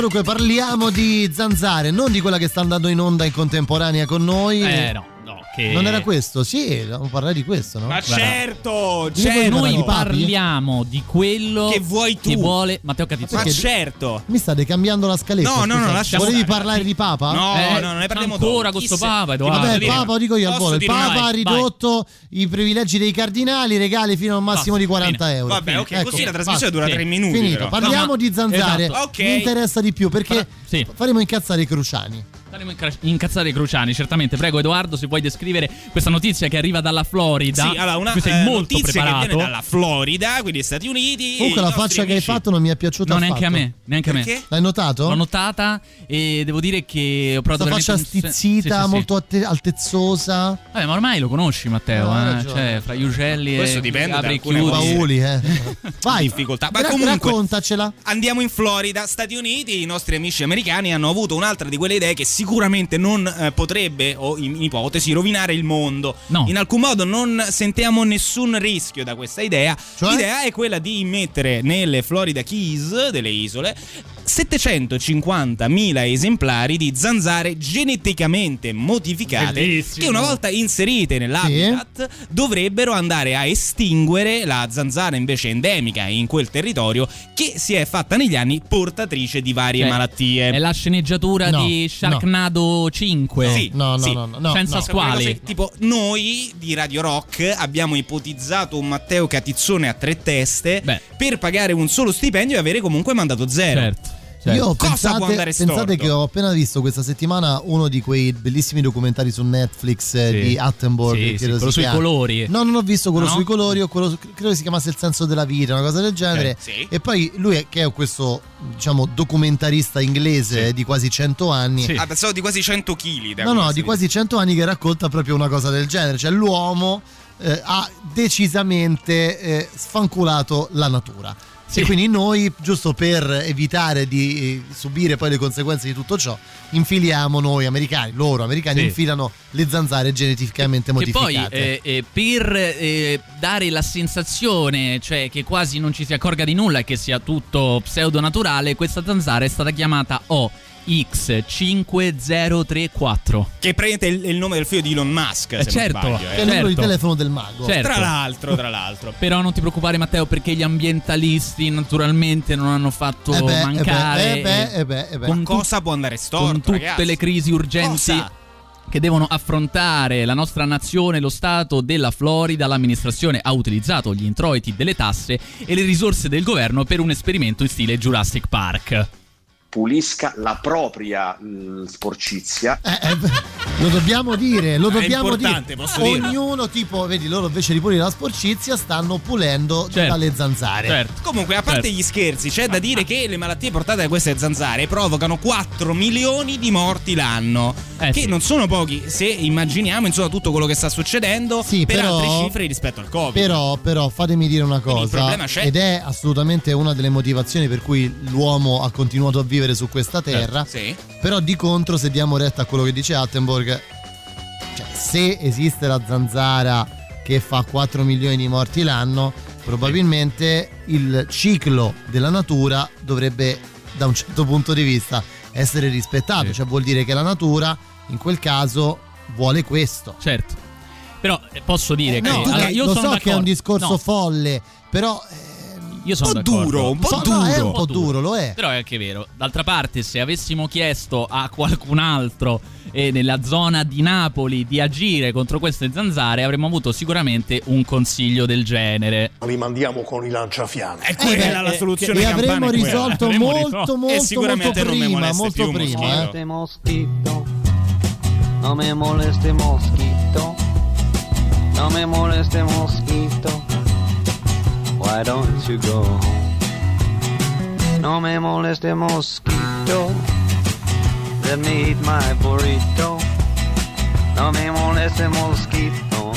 Dunque, parliamo di zanzare, non di quella che sta andando in onda in contemporanea con noi. Eh, no, che- Non era questo? Sì, dobbiamo parlare di questo, no? Ma certo, Dite voi certo. noi parliamo di quello Che vuoi tu. che vuole Matteo Catizzo. Ma Perché- certo. Mi state cambiando la scaletta? No, no, no, scusate. lascia Volevi stare. parlare di Papa? No, Eh, no, non ne parliamo ancora con sto Chi se- Papa, Edoardo. Vabbè, Papa, lo dico io al volo. Il Papa ha vai, ridotto i privilegi dei cardinali, regali fino a un massimo di 40 euro. Vabbè, ok, Ecco, così la trasmissione basta. dura Sì. tre minuti. Finito. Parliamo ma- di zanzare. Esatto. Ok. Mi interessa di più perché faremo incazzare i cruciani. Staremo inca- incazzare i cruciani, certamente. Prego, Edoardo, se puoi descrivere questa notizia che arriva dalla Florida. Sì, allora una tu sei eh, molto notizia preparato. che viene dalla Florida, quindi Stati Uniti. Comunque la faccia che hai amici- fatto non mi è piaciuta No, neanche a affatto. me, neanche a me. L'hai notato? L'ho notata e devo dire che ho provato Questa faccia un- stizzita, sì, sì, molto atte- altezzosa. Vabbè, ma ormai lo conosci, Matteo. No, eh? Cioè, fra gli ugelli Questo e dipende apri da chiudi. Paoli, eh. Vai. difficoltà. Ma Ra- comunque raccontacela. andiamo in Florida, Stati Uniti. I nostri amici americani hanno avuto un'altra di quelle idee che si sicuramente non eh, potrebbe o in, in ipotesi rovinare il mondo. No. In alcun modo non sentiamo nessun rischio da questa idea. Cioè? L'idea è quella di immettere nelle Florida Keys delle isole 750.000 esemplari di zanzare geneticamente modificate Bellissimo. che una volta inserite nell'habitat dovrebbero andare a estinguere la zanzara invece endemica in quel territorio che si è fatta negli anni portatrice di varie Cioè, malattie. È la sceneggiatura No, di Sharknado 5. Sì, No, no, sì. no, no, no, Senza no. squali. Tipo, noi di Radio Rock abbiamo ipotizzato un Matteo Catizzone a tre teste per pagare un solo stipendio e avere comunque mandato zero. Certo. Io Cosa pensate, pensate che ho appena visto questa settimana uno di quei bellissimi documentari su Netflix eh, Sì. di Attenborough. Sì, sì, quello sui chiami. colori. No, non ho visto quello No? sui colori, o quello, credo si chiamasse Il senso della vita, una cosa del genere. Eh, sì. E poi lui, è, che è questo diciamo documentarista inglese eh, di quasi 100 anni. Ah, pensavo di quasi 100 kg. No, no, di quasi 100 anni che racconta proprio una cosa del genere, cioè l'uomo eh, ha decisamente eh, sfanculato la natura. E quindi noi, giusto per evitare di eh, subire poi le conseguenze di tutto ciò, infiliamo noi americani, loro americani, Sì. infilano le zanzare geneticamente Che poi modificate. eh, eh, per eh, dare la sensazione, cioè che quasi non ci si accorga di nulla e che sia tutto pseudonaturale, questa zanzara è stata chiamata OX5034. Che prende il, il nome del figlio di Elon Musk. Eh, se certo. non sbaglio, eh. Che è il numero di certo. telefono del mago. Certo. Tra l'altro, tra l'altro. Però non ti preoccupare Matteo perché gli ambientalisti naturalmente non hanno fatto Eh beh, eh beh, mancare eh beh, eh beh, eh beh. con Cosa può andare storto? con tutte ragazzi? le crisi urgenti Cosa? che devono affrontare la nostra nazione, lo Stato della Florida, l'amministrazione ha utilizzato gli introiti delle tasse e le risorse del governo per un esperimento in stile Jurassic Park. Pulisca la propria mh, sporcizia. Eh, eh, lo dobbiamo dire, lo dobbiamo dire. posso dirlo. Ognuno, tipo, vedi, loro invece di pulire la sporcizia stanno pulendo Certo. dalle zanzare. Certo. Comunque, a parte Certo. gli scherzi, c'è da dire che le malattie portate da queste zanzare provocano 4 milioni di morti l'anno. Eh, che sì. non sono pochi se immaginiamo insomma tutto quello che sta succedendo Sì, per però- altre cifre rispetto al Covid. Però, però, fatemi dire una cosa, problema c'è. ed è assolutamente una delle motivazioni per cui l'uomo ha continuato a vivere su questa terra. Sì. Però di contro, se diamo retta a quello che dice Attenborg, cioè, se esiste la zanzara che fa 4 milioni di morti l'anno, probabilmente il ciclo della natura dovrebbe, da un certo punto di vista, essere rispettato. Sì. Cioè, vuol dire che la natura, in quel caso, vuole questo. Certo. Però eh, posso dire che No, allora, eh, io lo so che è un d'accordo. discorso No, folle, però io sono un po' d'accordo. duro, un po' So- no, è duro. un po' duro, lo è. Però è anche vero. D'altra parte, se avessimo chiesto a qualcun altro eh, nella zona di Napoli di agire contro queste zanzare, avremmo avuto sicuramente un consiglio del genere. Li mandiamo con i lanciafiamme. È quella Eh beh, la eh, soluzione e campana, avremmo quella. risolto Avremmo molto, risolto. molto, E sicuramente molto non mi prima, molto prima. Eh. Este mosquito, no me moleste mosquito, no me moleste mosquito. Why don't you go home? No me moleste mosquito, let me eat my burrito. No me moleste mosquito,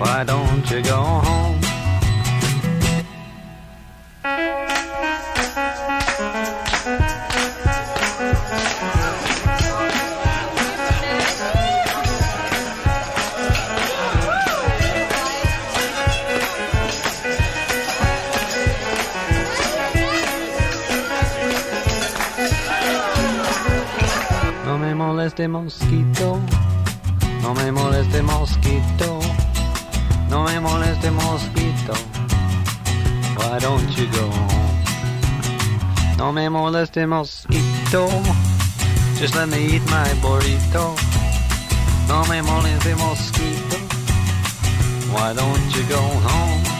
why don't you go home? Moleste mosquito, no me moleste mosquito, no me moleste mosquito. Why don't you go home? No me moleste mosquito, just let me eat my burrito. No me moleste mosquito, why don't you go home?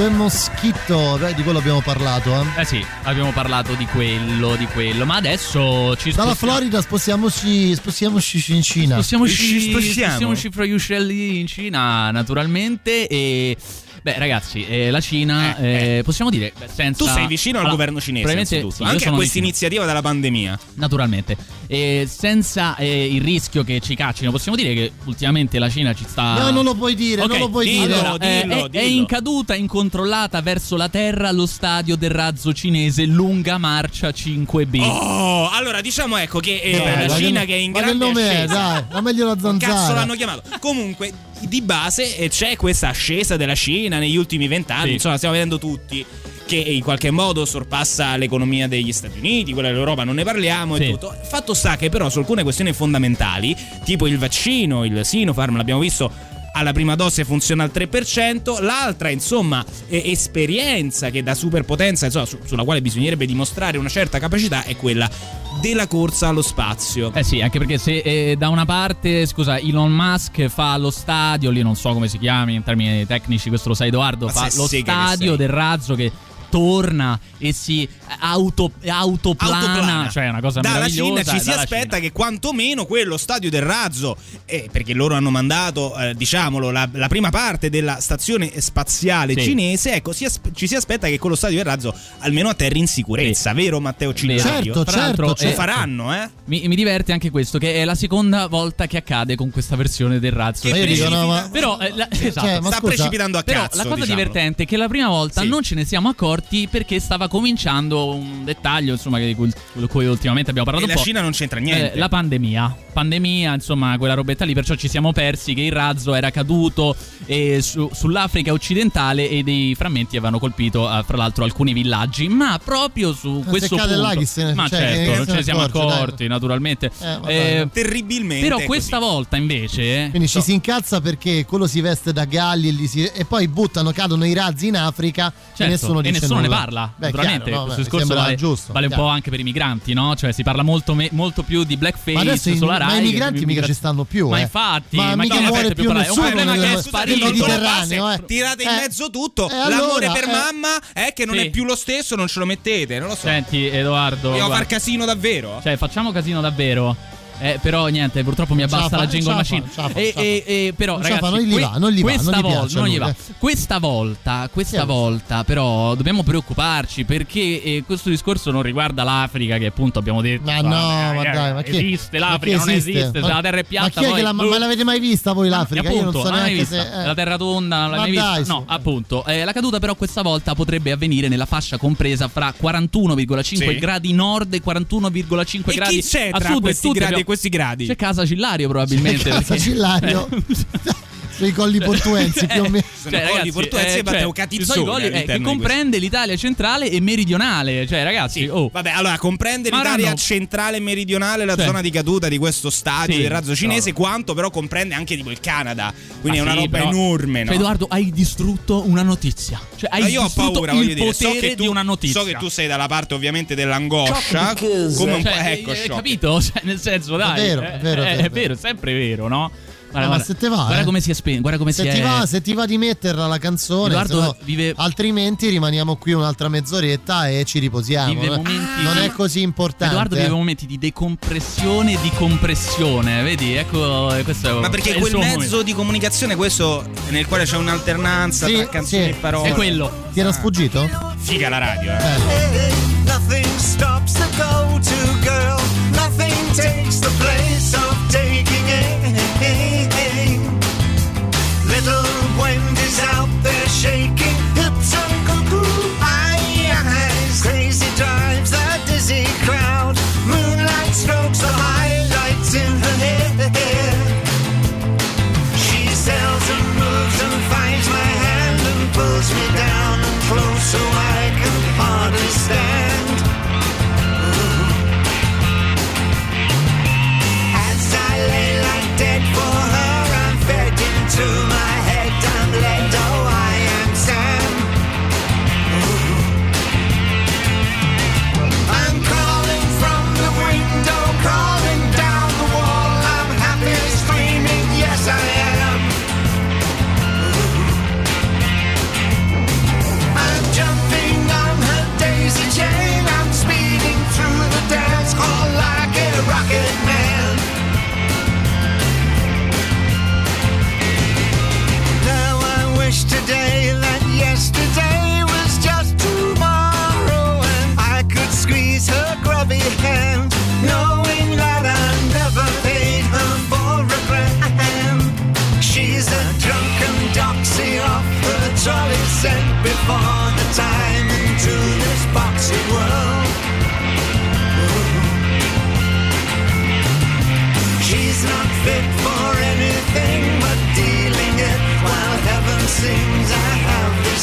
Di The Mosquito, beh, di quello abbiamo parlato. Eh. Eh sì, abbiamo parlato di quello, di quello, ma adesso ci Dalla spostiamo- Florida spostiamoci, spostiamoci in Cina. Spostiamoci, spostiamoci fra gli uccelli in Cina, naturalmente. E. Beh, ragazzi, eh, la Cina, eh, possiamo dire, beh, senza. Tu sei vicino al Allora, governo cinese, sì, anche a questa iniziativa della pandemia. Naturalmente, E senza eh, il rischio che ci caccino, possiamo dire che ultimamente la Cina ci sta. No, non lo puoi dire, Ok, non lo puoi dillo, dire. allora, eh, è, è in caduta incontrollata verso la terra lo stadio del razzo cinese lunga marcia 5B. Oh, allora diciamo ecco che eh, Dai, la Cina che- che è in ma che grande nome è? ascesa. Dai, ma meglio la zanzara. Cazzo l'hanno chiamato. Comunque, di base c'è questa ascesa della Cina negli ultimi vent'anni. Sì. Insomma, stiamo vedendo tutti che in qualche modo sorpassa l'economia degli Stati Uniti, quella dell'Europa non ne parliamo e Sì. tutto. Fatto sta che però su alcune questioni fondamentali, tipo il vaccino, il Sinopharm, l'abbiamo visto alla prima dose funziona al 3%, l'altra insomma eh, esperienza che da superpotenza, insomma, su- sulla quale bisognerebbe dimostrare una certa capacità è quella della corsa allo spazio. Eh sì, anche perché se eh, da una parte, scusa, Elon Musk fa lo stadio, lì non so come si chiami in termini tecnici, questo lo sa Edoardo, Ma fa lo stadio del razzo che torna e si auto, autoplana, Autoplana. cioè è una cosa dalla meravigliosa. Cina ci si aspetta che quantomeno quello stadio del razzo, eh, perché loro hanno mandato, eh, diciamolo, la, la prima parte della stazione spaziale Sì. cinese, ecco, si asp- ci si aspetta che quello stadio del razzo almeno atterri in sicurezza, vero Matteo Cillario? Certo, Tra l'altro, certo, Lo eh, faranno, eh? Mi, mi diverte anche questo, che è la seconda volta che accade con questa versione del razzo. Che dico, no, ma- Però, eh, la- esatto. Cioè, ma Sta scusa, precipitando a Però cazzo, la cosa diciamolo. divertente è che la prima volta Sì. non ce ne siamo accorti perché stava cominciando un dettaglio, insomma, di cui, di cui ultimamente abbiamo parlato E un la po'. Cina non c'entra niente. Eh, la pandemia. Pandemia, insomma, quella robetta lì, perciò ci siamo persi che il razzo era caduto eh, su- sull'Africa occidentale e dei frammenti avevano colpito, eh, fra l'altro, alcuni villaggi. Ma proprio su se questo cade punto. là, chi se ne- ma cioè, certo, che non ce ne siamo accorge, dai. accorti, naturalmente. Eh, ma Eh. Terribilmente. però così. questa volta invece. eh, Quindi ci si incazza perché quello si veste da galli e, si- e poi buttano, cadono i razzi in Africa Certo, e nessuno dice ne nulla. parla. Beh, naturalmente, chiaro, no, questo beh, discorso vale, giusto, vale un po' anche per i migranti, no? Cioè, si parla molto, me- molto più di blackface Ma adesso i, sulla ma Rai. i che migranti mica ci stanno più. Ma eh. infatti, ma, ma mica muore più per- è un nessuno problema che è sparito. Mediterraneo. Eh. Tirate in Eh. mezzo tutto. Eh, L'amore per eh. mamma è che non è più lo stesso, non ce lo mettete. Non lo so. Senti, Edoardo. Guarda. far casino davvero? Cioè, facciamo casino davvero. Eh, però niente, purtroppo mi abbassa la jingle machine. E, e- e- però, Non ragazzi, fa, non gli que- va, non gli va, questa non gli piace non va. eh. Questa volta, questa Sì. volta, però, dobbiamo preoccuparci perché eh, questo discorso non riguarda l'Africa, che appunto abbiamo detto. Ma no, ma dai, ma chi esiste ma l'Africa, non esiste. Ma- Se la terra è piatta, Ma chi è poi- che la, ma l'avete mai vista voi l'Africa? E Io non appunto, so neanche vista. se. eh. La terra tonda, non l'hai Ma mai dai, vista? No, appunto. Eh, la caduta, però, questa volta potrebbe avvenire nella fascia compresa fra 41,5 Sì. gradi nord e 41,5 E gradi a sud. questi tutti gradi e questi gradi? C'è casa Cillario, probabilmente. Casa perché- Cillario. Sui colli portuensi più o meno. Sono colli portuensi e Matteo Catizzone ci sono i colli, eh, che comprende l'Italia centrale e meridionale. Cioè, ragazzi, oh. Vabbè, allora comprende Ma l'Italia centrale e meridionale, la Cioè. zona di caduta di questo stadio Sì, del razzo cinese, no. quanto però comprende anche tipo il Canada. Quindi Ma è una sì, roba però- enorme, no? Cioè, Edoardo, hai distrutto una notizia. Cioè, hai Ma io ho paura, voglio dire, so che tu, di una notizia. so che tu sei dalla parte ovviamente dell'angoscia, come un po', Cioè, ecco, eh, shock. capito? Cioè, nel senso, dai. vero, eh, è vero, è eh, vero, è vero, è sempre vero, no? Guarda, ma guarda, se te va, guarda eh. come si è spento, guarda come Se si ti, è va, se ti va di metterla la canzone, no- vive- altrimenti rimaniamo qui un'altra mezz'oretta e ci riposiamo. Vive eh. momenti non di- è così importante. Edoardo vive eh. momenti di decompressione e di compressione, vedi? Ecco, eh, questo è Ma perché è il quel mezzo momento. di comunicazione, questo nel quale c'è un'alternanza Sì, tra canzoni sì. e parole. È quello. Ti era sfuggito? Figa la radio, eh. Nothing stops the go-to girl. Nothing takes the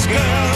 girl.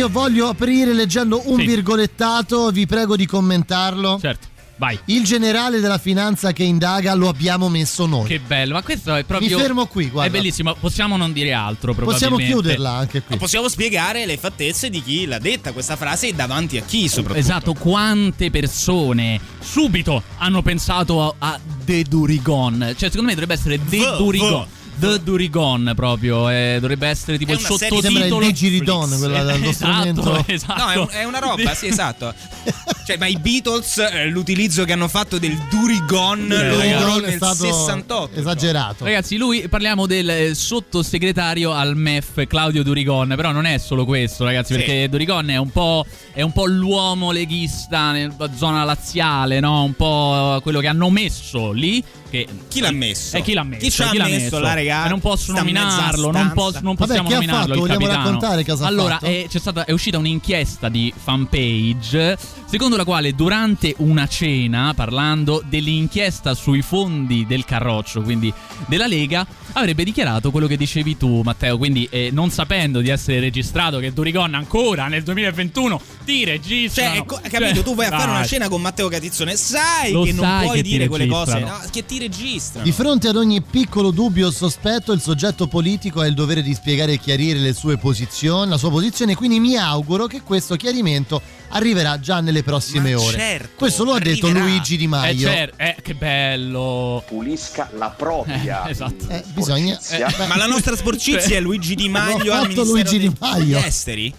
Io voglio aprire leggendo un virgolettato, vi prego di commentarlo. Certo, vai. Il generale della finanza che indaga lo abbiamo messo noi. Che bello, ma questo è proprio. Mi fermo qui, guarda. È bellissimo, possiamo non dire altro. Possiamo chiuderla anche qui. Ma possiamo spiegare le fattezze di chi l'ha detta questa frase e davanti a chi soprattutto. Esatto, quante persone subito hanno pensato a, a The Durigon. Cioè, secondo me dovrebbe essere The V, Durigon. V. The Durigon proprio, eh, dovrebbe essere tipo È il sottotitolo. Sembra il digiridon, quella dello Esatto, strumento. esatto. No, è, un- è una roba, sì, esatto. Cioè, ma i Beatles, eh, l'utilizzo che hanno fatto del Durigon, Il loro nel è stato 68. esagerato. Ragazzi, lui parliamo del eh, sottosegretario al MEF Claudio Durigon, però non è solo questo, ragazzi, Sì. perché Durigon è un po', è un po' l'uomo leghista nella zona laziale, no? Un po' quello che hanno messo lì. Che, Chi l'ha messo? Eh, chi l'ha messo? Chi ci ha l'ha messo là, regà? E non posso nominarlo, non, posso- non Vabbè, possiamo ha nominarlo. fatto? il Vogliamo capitano. raccontare cosa allora, fatto? eh, c'è stata, è uscita un'inchiesta di fanpage secondo la quale durante una cena, parlando dell'inchiesta sui fondi del Carroccio, quindi della Lega, avrebbe dichiarato quello che dicevi tu, Matteo. Quindi, eh, non sapendo di essere registrato, che Durigon ancora nel 2021 ti registra. Cioè, ecco, capito, tu vai a fare una cena con Matteo Catizzone, sai Lo che non sai puoi che dire quelle cose, no, che ti registrano. Di fronte ad ogni piccolo dubbio o sospetto, il soggetto politico ha il dovere di spiegare e chiarire le sue posizioni, la sua posizione, quindi mi auguro che questo chiarimento arriverà già nelle prossime Ma ore. certo, questo lo ha detto arriverà. Luigi Di Eh, Maio. cer- eh, che bello. Pulisca la propria. Eh, esatto. Eh, bisogna beh, Ma la nostra sporcizia è Luigi Di Maio al fatto Ministero Luigi dei- Di Maio. degli Esteri?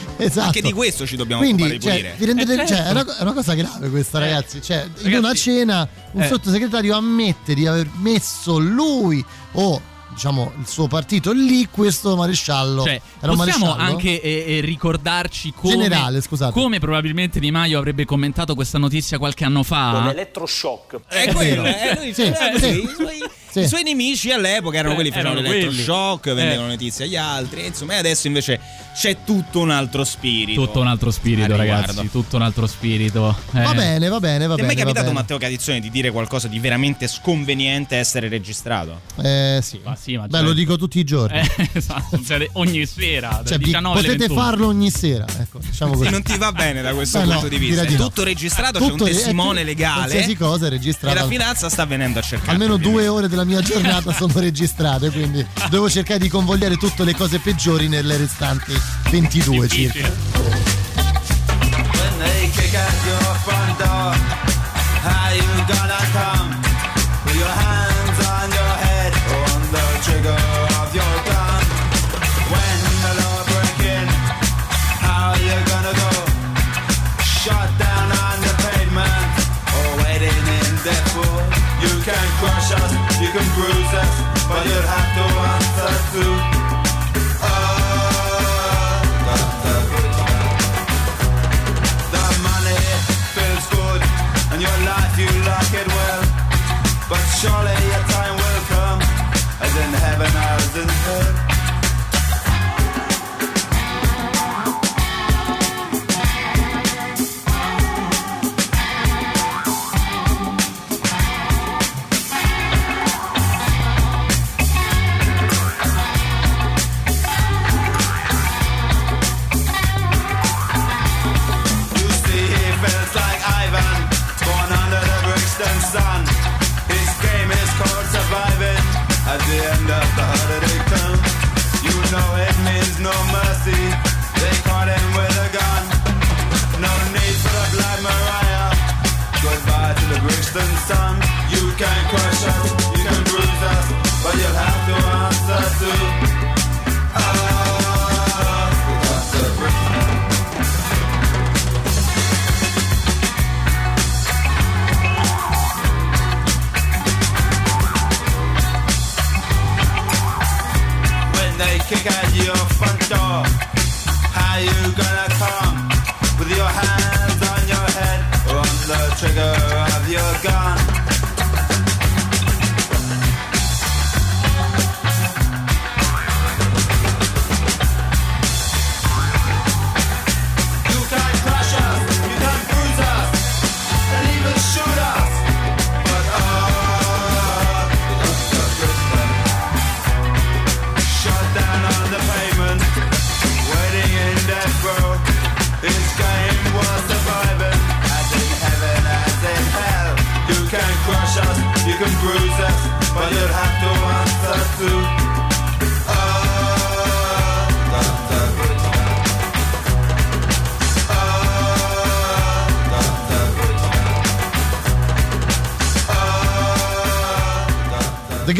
esatto. Anche di questo ci dobbiamo Quindi, occupare di cioè, pulire. vi rendete- Eh, certo. cioè, è, una, è una cosa grave questa, ragazzi. Cioè, in Ragazzi, una cena un eh. sottosegretario ammette di aver messo lui o diciamo il suo partito lì questo maresciallo. Cioè, Era un possiamo maresciallo? anche eh, eh, ricordarci come, Generale, come probabilmente Di Maio avrebbe commentato questa notizia qualche anno fa. Con l'elettroshock. È È quello, eh, lui Sì, così. sì. I, suoi, Sì. i suoi nemici all'epoca erano Eh, quelli che facevano l'elettroshock, quelli. vendevano Eh. notizie agli altri. Insomma, e adesso invece c'è tutto un altro spirito. Tutto un altro spirito, ragazzi. Tutto un altro spirito. Eh. Va bene, va bene, va Ti è bene. mai va capitato, bene. Matteo Catizzone, di dire qualcosa di veramente sconveniente essere registrato? Eh sì. Ma sì, ma Beh, certo. lo dico tutti i giorni. Eh, esatto, cioè, ogni sera, Cioè, vi- 19 alle potete 21. farlo ogni sera. Ecco, diciamo così. Sì, non ti va bene da questo Beh, no, punto di vista. direi di no. Tutto registrato, c'è Tutto- un eh, testimone legale. Qualsiasi cosa è E registrata. la finanza sta venendo a cercare. Almeno due ore della mia giornata sono registrate, quindi devo cercare di convogliare tutte le cose peggiori nelle restanti 22 circa. When they kick at your front door, how you gonna come? Vad gör här?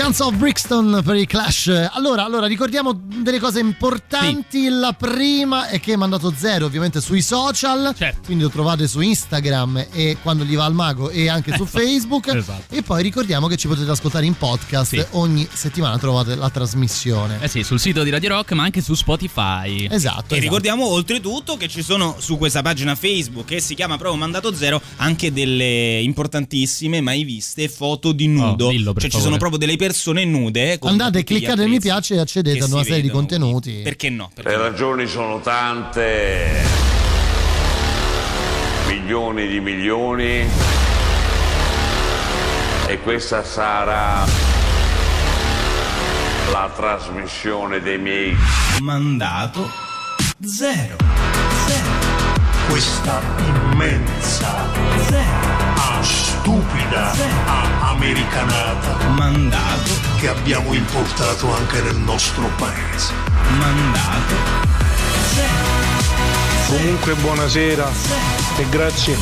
Guns of Brixton per i Clash. Allora, allora ricordiamo delle cose importanti. La prima è che è mandato zero ovviamente sui social, Certo. quindi lo trovate su Instagram e quando gli va al mago e anche su Esatto. Facebook. Esatto. E poi ricordiamo che ci potete ascoltare in podcast. Ogni settimana trovate la trasmissione. Eh sì, sul sito di Radio Rock, ma anche su Spotify. Esatto. E ricordiamo oltretutto che ci sono su questa pagina Facebook che si chiama proprio Mandato Zero anche delle importantissime, mai viste foto di nudo. Oh, dillo, cioè ci favore. sono proprio delle persone nude. con Andate, cliccate mi piace e accedete a una serie di vedono. Contenuti. Perché no? Perché Le ragioni sono tante, milioni di milioni, e questa sarà la trasmissione dei miei Mandato zero. Questa immensa, ah, stupida, americanata mandato che abbiamo importato anche nel nostro paese. Mandato Comunque buonasera e grazie.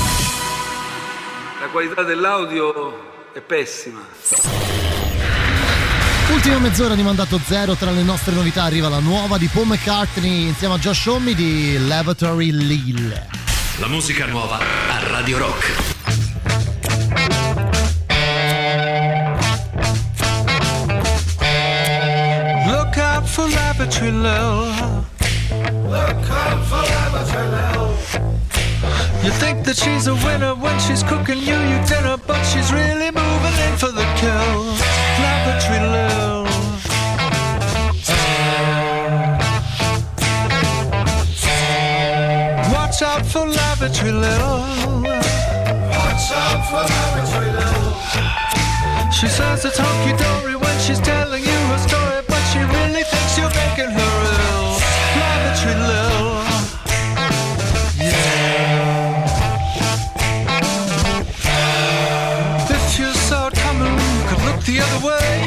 La qualità dell'audio è pessima. Ultima mezz'ora di mandato zero. Tra le nostre novità arriva la nuova di Paul McCartney insieme a Josh Homme di Lavatory Lille. La musica nuova a Radio Rock. For lavatory Lil. Look out for lavatory Lil. You think that she's a winner when she's cooking you your dinner, but she's really moving in for the kill. Lavatory Lil. Watch out for lavatory Lil. Watch out for lavatory Lil. She says it's honky dory when she's telling you her story, she really thinks you're making her ill. Lavatory Lil. Yeah. If you saw it coming, you could look the other way.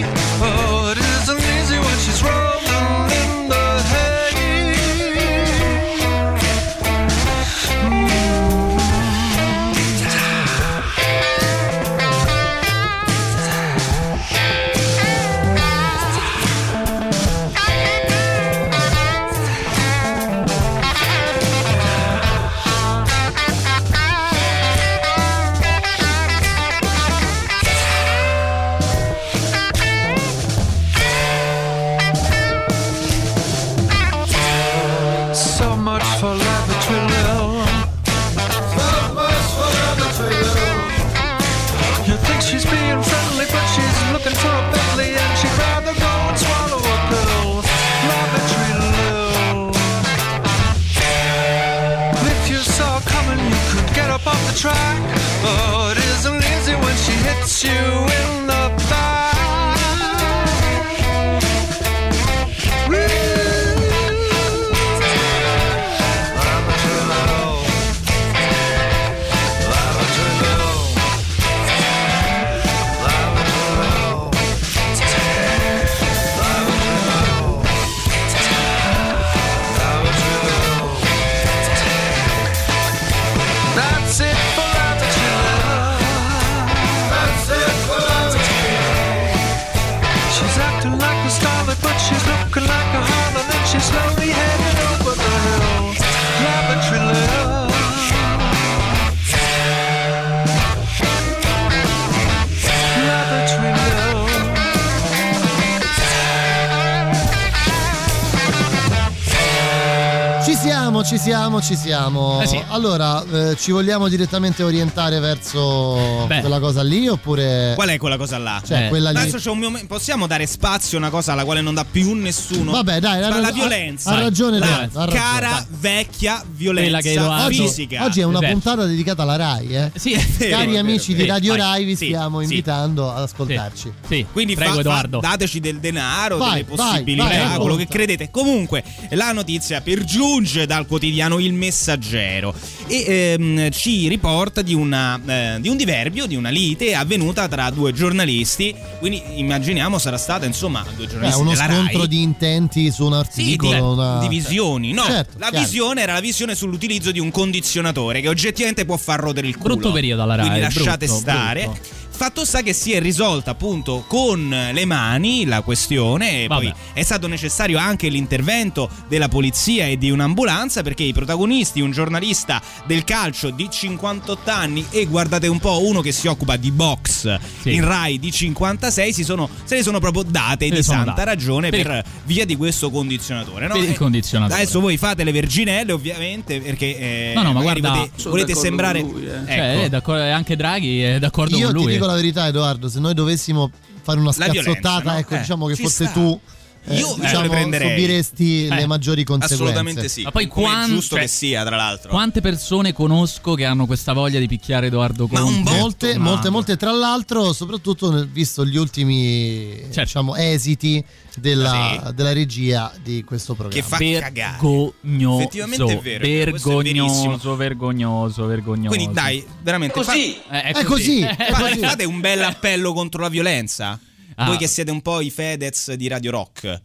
Ci siamo, ci siamo. Eh sì. Allora, eh, ci vogliamo direttamente orientare verso Beh. quella cosa lì oppure... Qual è quella cosa là? Cioè, quella lì. Adesso c'è un momento- possiamo dare spazio a una cosa alla quale non dà più nessuno. Vabbè, dai, ha la ragione- violenza. ha ragione la ha ragione, cara dai. vecchia violenza Quella che fisica. Oggi è una Esatto. puntata dedicata alla Rai, eh? Sì, è vero, Cari è vero, amici è di vero. Radio. Rai, vi stiamo invitando ad ascoltarci. Sì, Quindi prego fa- Edoardo. dateci del denaro, Vai, delle possibilità, vai, racconta. quello che credete. Comunque, la notizia pergiunge dal quotidiano Il Messaggero e ehm, ci riporta di, una, eh, di un diverbio, di una lite avvenuta tra due giornalisti. Quindi immaginiamo sarà stata insomma due È giornalisti uno della scontro Rai. di intenti su un Sì, di, articolo. una- di visioni. No, Certo, la chiaro. visione era la visione sull'utilizzo di un condizionatore che oggettivamente può far rodere il culo. Brutto periodo alla Rai, Quindi lasciate brutto, stare. brutto. Fatto sta che si è risolta appunto con le mani la questione e Vabbè. poi è stato necessario anche l'intervento della polizia e di un'ambulanza perché i protagonisti, un giornalista del calcio di 58 anni e guardate un po' uno che si occupa di box Sì. in Rai di 56 si sono, se ne sono proprio date Se di santa date. ragione Per- per, via di questo condizionatore. No? Per il E condizionatore. Adesso voi fate le verginelle ovviamente perché eh, No, no, ma guarda- volete, volete sembrare... lui, eh. Ecco. Cioè, è d'accordo- anche Draghi è d'accordo Io con ti lui. dico la verità, Edoardo, se noi dovessimo fare una scazzottata, no? ecco, Eh, diciamo che ci fosse sta. tu. Eh, Io me diciamo, le prenderei. subiresti Eh, le maggiori conseguenze. Assolutamente sì. Ma poi come è quan- giusto cioè, che sia, tra l'altro. Quante persone conosco che hanno questa voglia di picchiare Edoardo Conte? molte, Ma- molte, molte, tra l'altro, soprattutto visto gli ultimi Certo. diciamo, esiti della, della regia di questo programma. Che fa cagare. Vergognoso. Effettivamente è vero, è questo è vergognoso, vergognoso, vergognoso. Quindi dai, veramente... Così. fa- Eh, è È così. È così. fate un bel appello contro la violenza. Ah. Voi che siete un po' i Fedez di Radio Rock.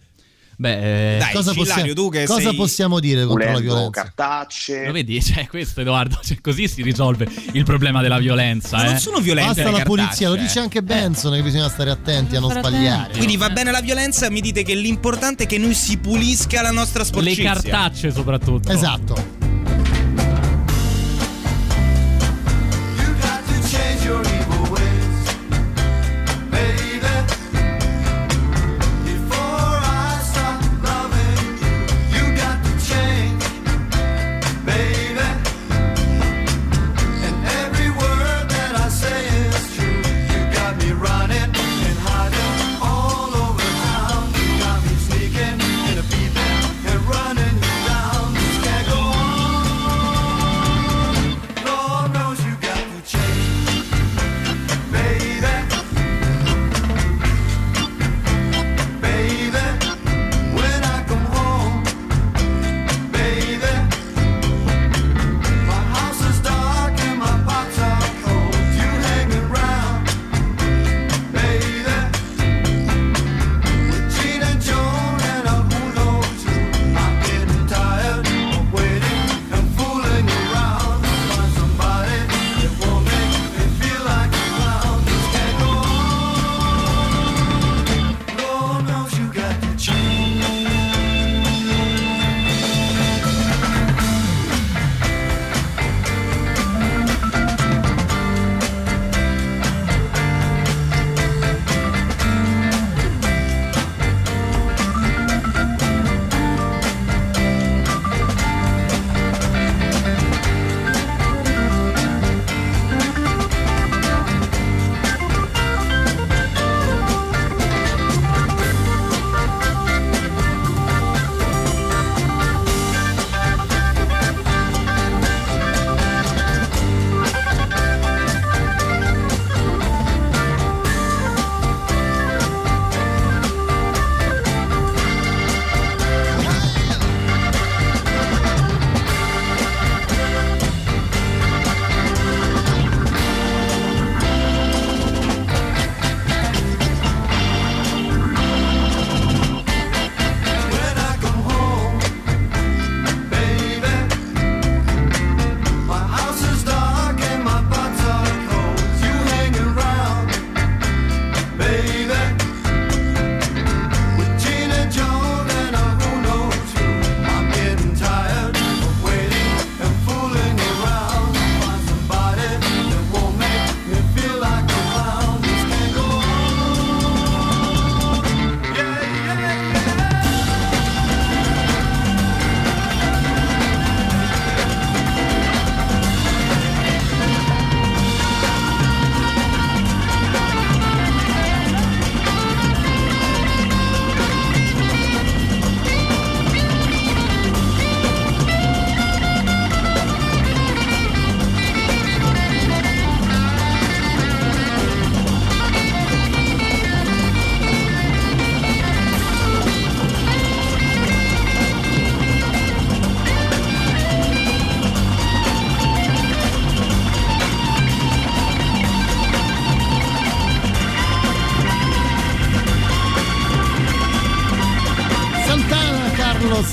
Beh, eh, Dai, cosa, Cillario, possiamo, tu che cosa sei- possiamo dire contro la Pulendo violenza? cartacce. Lo vedi? Cioè, questo Edoardo, cioè, così si risolve il problema della violenza. Ma eh. non sono violente Basta le la cartacee. lo dice anche Benson che bisogna stare attenti a non sbagliare. Quindi va bene la violenza, mi dite che l'importante è che noi si pulisca la nostra Le sporcizia. cartacce soprattutto. Esatto.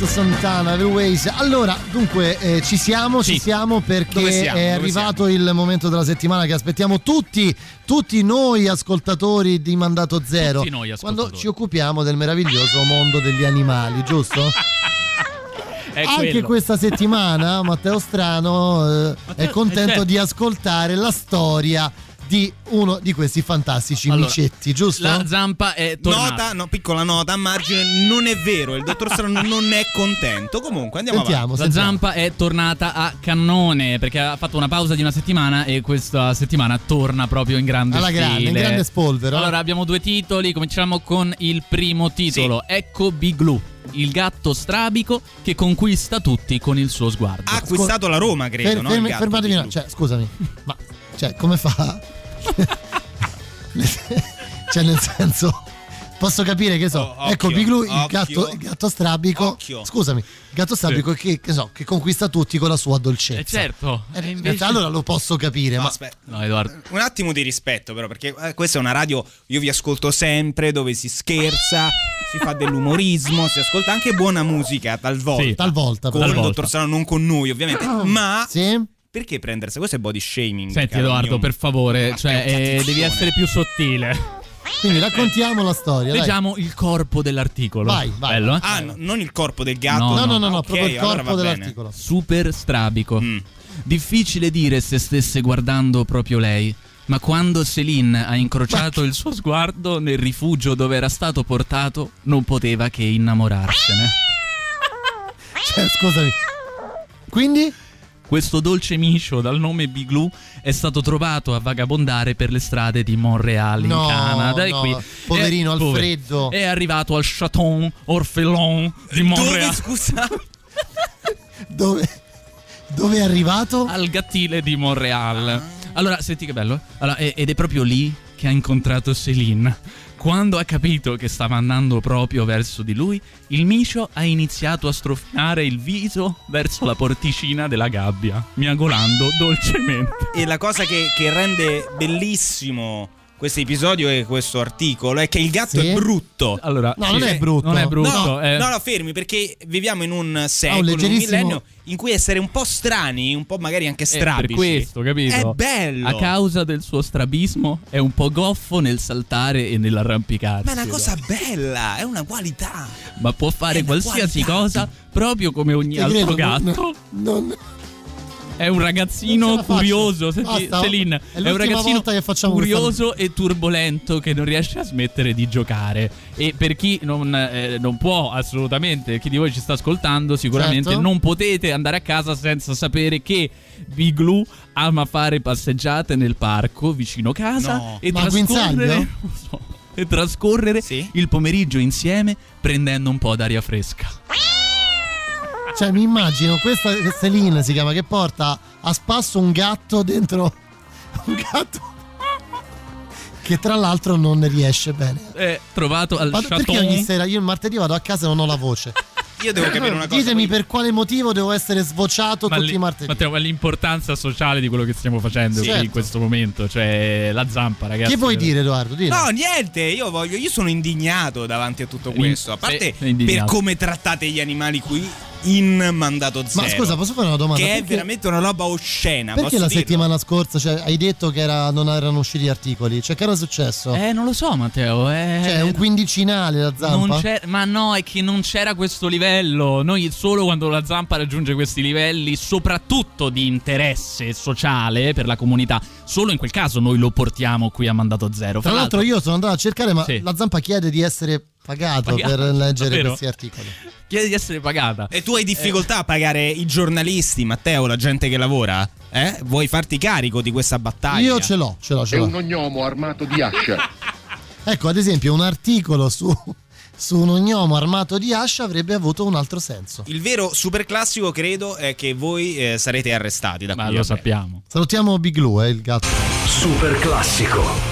Carlos Santana, The Ways. Allora, dunque, eh, ci siamo, ci siamo perché siamo? è arrivato il momento della settimana che aspettiamo tutti, tutti noi ascoltatori di Mandato Zero. Tutti noi ascoltatori. Quando ci occupiamo del meraviglioso mondo degli animali, giusto? È Anche quello. questa settimana Matteo Strano eh, è contento certo. di ascoltare la storia di uno di questi fantastici Allora, micetti, giusto? La zampa è tornata. Nota, no, piccola nota a margine, non è vero, il dottor Strano non è contento. Comunque andiamo avanti. La zampa è tornata a cannone perché ha fatto una pausa di una settimana e questa settimana torna proprio in grande Alla grande, stile. in grande spolvero. Allora abbiamo due titoli, cominciamo con il primo titolo. Ecco Biglu, il gatto strabico che conquista tutti con il suo sguardo. Ha acquistato la Roma, credo, Fer- no? fermi- fermatevi attimo, cioè, scusami, ma cioè, come fa? Cioè, nel senso, posso capire che so, Oh, occhio, ecco Biglu, il gatto, il gatto strabico. Occhio. Scusami, il gatto strabico che, che so, che conquista tutti con la sua dolcezza. Eh, certo. Eh, in invece- realtà allora lo posso capire, No, ma aspetta. No, Edoardo. Un attimo di rispetto, però, perché eh, questa è una radio. Io vi ascolto sempre dove si scherza, si fa dell'umorismo, si ascolta anche buona musica talvolta. Sì, talvolta, Con talvolta. il dottor Strano, non con noi, ovviamente. Ma sì? Perché prendersi? Questo è body shaming. Senti Edoardo, mio. per favore, Ma cioè, eh, devi essere più sottile. quindi raccontiamo la storia. dai. Leggiamo il corpo dell'articolo. Vai, vai. Bello, eh? Ah, no, non il corpo del gatto. No, No, no, no, no, Ok, proprio il allora corpo bene. dell'articolo. Super strabico. Mm. Difficile dire se stesse guardando proprio lei, ma quando Céline ha incrociato il suo sguardo nel rifugio dove era stato portato, non poteva che innamorarsene. Cioè, scusami. Quindi? Questo dolce miscio dal nome Biglu è stato trovato a vagabondare per le strade di Montreal No, in Canada e no, qui poverino è? Alfredo. è arrivato al Chateau Orphelon di Montreal. Dove, scusa? Dove, dove è arrivato? al gattile di Montreal. Allora, senti che bello. eh? Allora, e- ed è proprio lì che ha incontrato Céline. Quando ha capito che stava andando proprio verso di lui, il micio ha iniziato a strofinare il viso verso la porticina della gabbia, miagolando dolcemente. E la cosa che, che rende bellissimo questo episodio e questo articolo è che il gatto Sì? è brutto. Allora, No, non è brutto. Non è brutto. No, eh. no, no, fermi perché viviamo in un secolo, in un millennio in cui essere un po' strani, un po' magari anche strabici. per questo, capito? È bello. A causa del suo strabismo è un po' goffo nel saltare e nell'arrampicarsi. Ma è una cosa bella, è una qualità. Ma può fare È qualsiasi qualità. cosa proprio come ogni Ti altro credo, gatto. non- non- È un ragazzino curioso. Senti, Celine, è è un ragazzino curioso e turbolento che non riesce a smettere di giocare. E per chi non, eh, non può assolutamente, chi di voi ci sta ascoltando, sicuramente Certo. non potete andare a casa senza sapere che Biglu ama fare passeggiate nel parco vicino casa No. e Ma a trascorrere. E trascorrere Sì. il pomeriggio insieme prendendo un po' d'aria fresca. Cioè, mi immagino questa Celine si chiama che porta a spasso un gatto dentro. Un gatto. Che tra l'altro non ne riesce bene. È trovato al Ma perché ogni sera io il martedì vado a casa e non ho la voce? Io devo capire una cosa. Ditemi poi- per quale motivo devo essere svociato Ma tutti i martedì. Matteo, ma l'importanza sociale di quello che stiamo facendo Sì. qui Certo. in questo momento, cioè la zampa, ragazzi. Che vuoi dire, Edoardo? Dillo. No, niente, io voglio, io sono indignato davanti a tutto questo. A parte per come trattate gli animali qui in mandato zero. Ma scusa, posso fare una domanda? Che è Perché- veramente una roba oscena. Perché posso la dirlo? settimana scorsa cioè, hai detto che era- non erano usciti articoli? Cioè, che era successo? Eh, non lo so, Matteo. Eh, Cioè, un quindicinale la zampa? ma no, è che non c'era questo livello. Noi solo quando la zampa raggiunge questi livelli, soprattutto di interesse sociale per la comunità, solo in quel caso noi lo portiamo qui a mandato zero. Tra l'altro io sono andato a cercare, ma Sì. la zampa chiede di essere pagato, Pagato, per leggere davvero? questi articoli. chiede di essere pagata. E tu hai difficoltà a pagare i giornalisti, Matteo, la gente che lavora? Eh? Vuoi farti carico di questa battaglia? Io ce l'ho, ce l'ho, ce È l'ho. un ognomo armato di ascia. Ecco, ad esempio, un articolo su, su un ognomo armato di ascia avrebbe avuto un altro senso. Il vero super classico, credo, è che voi eh, sarete arrestati da Ma qui lo a breve. sappiamo. Salutiamo Big Lou, eh, il gatto. Super classico.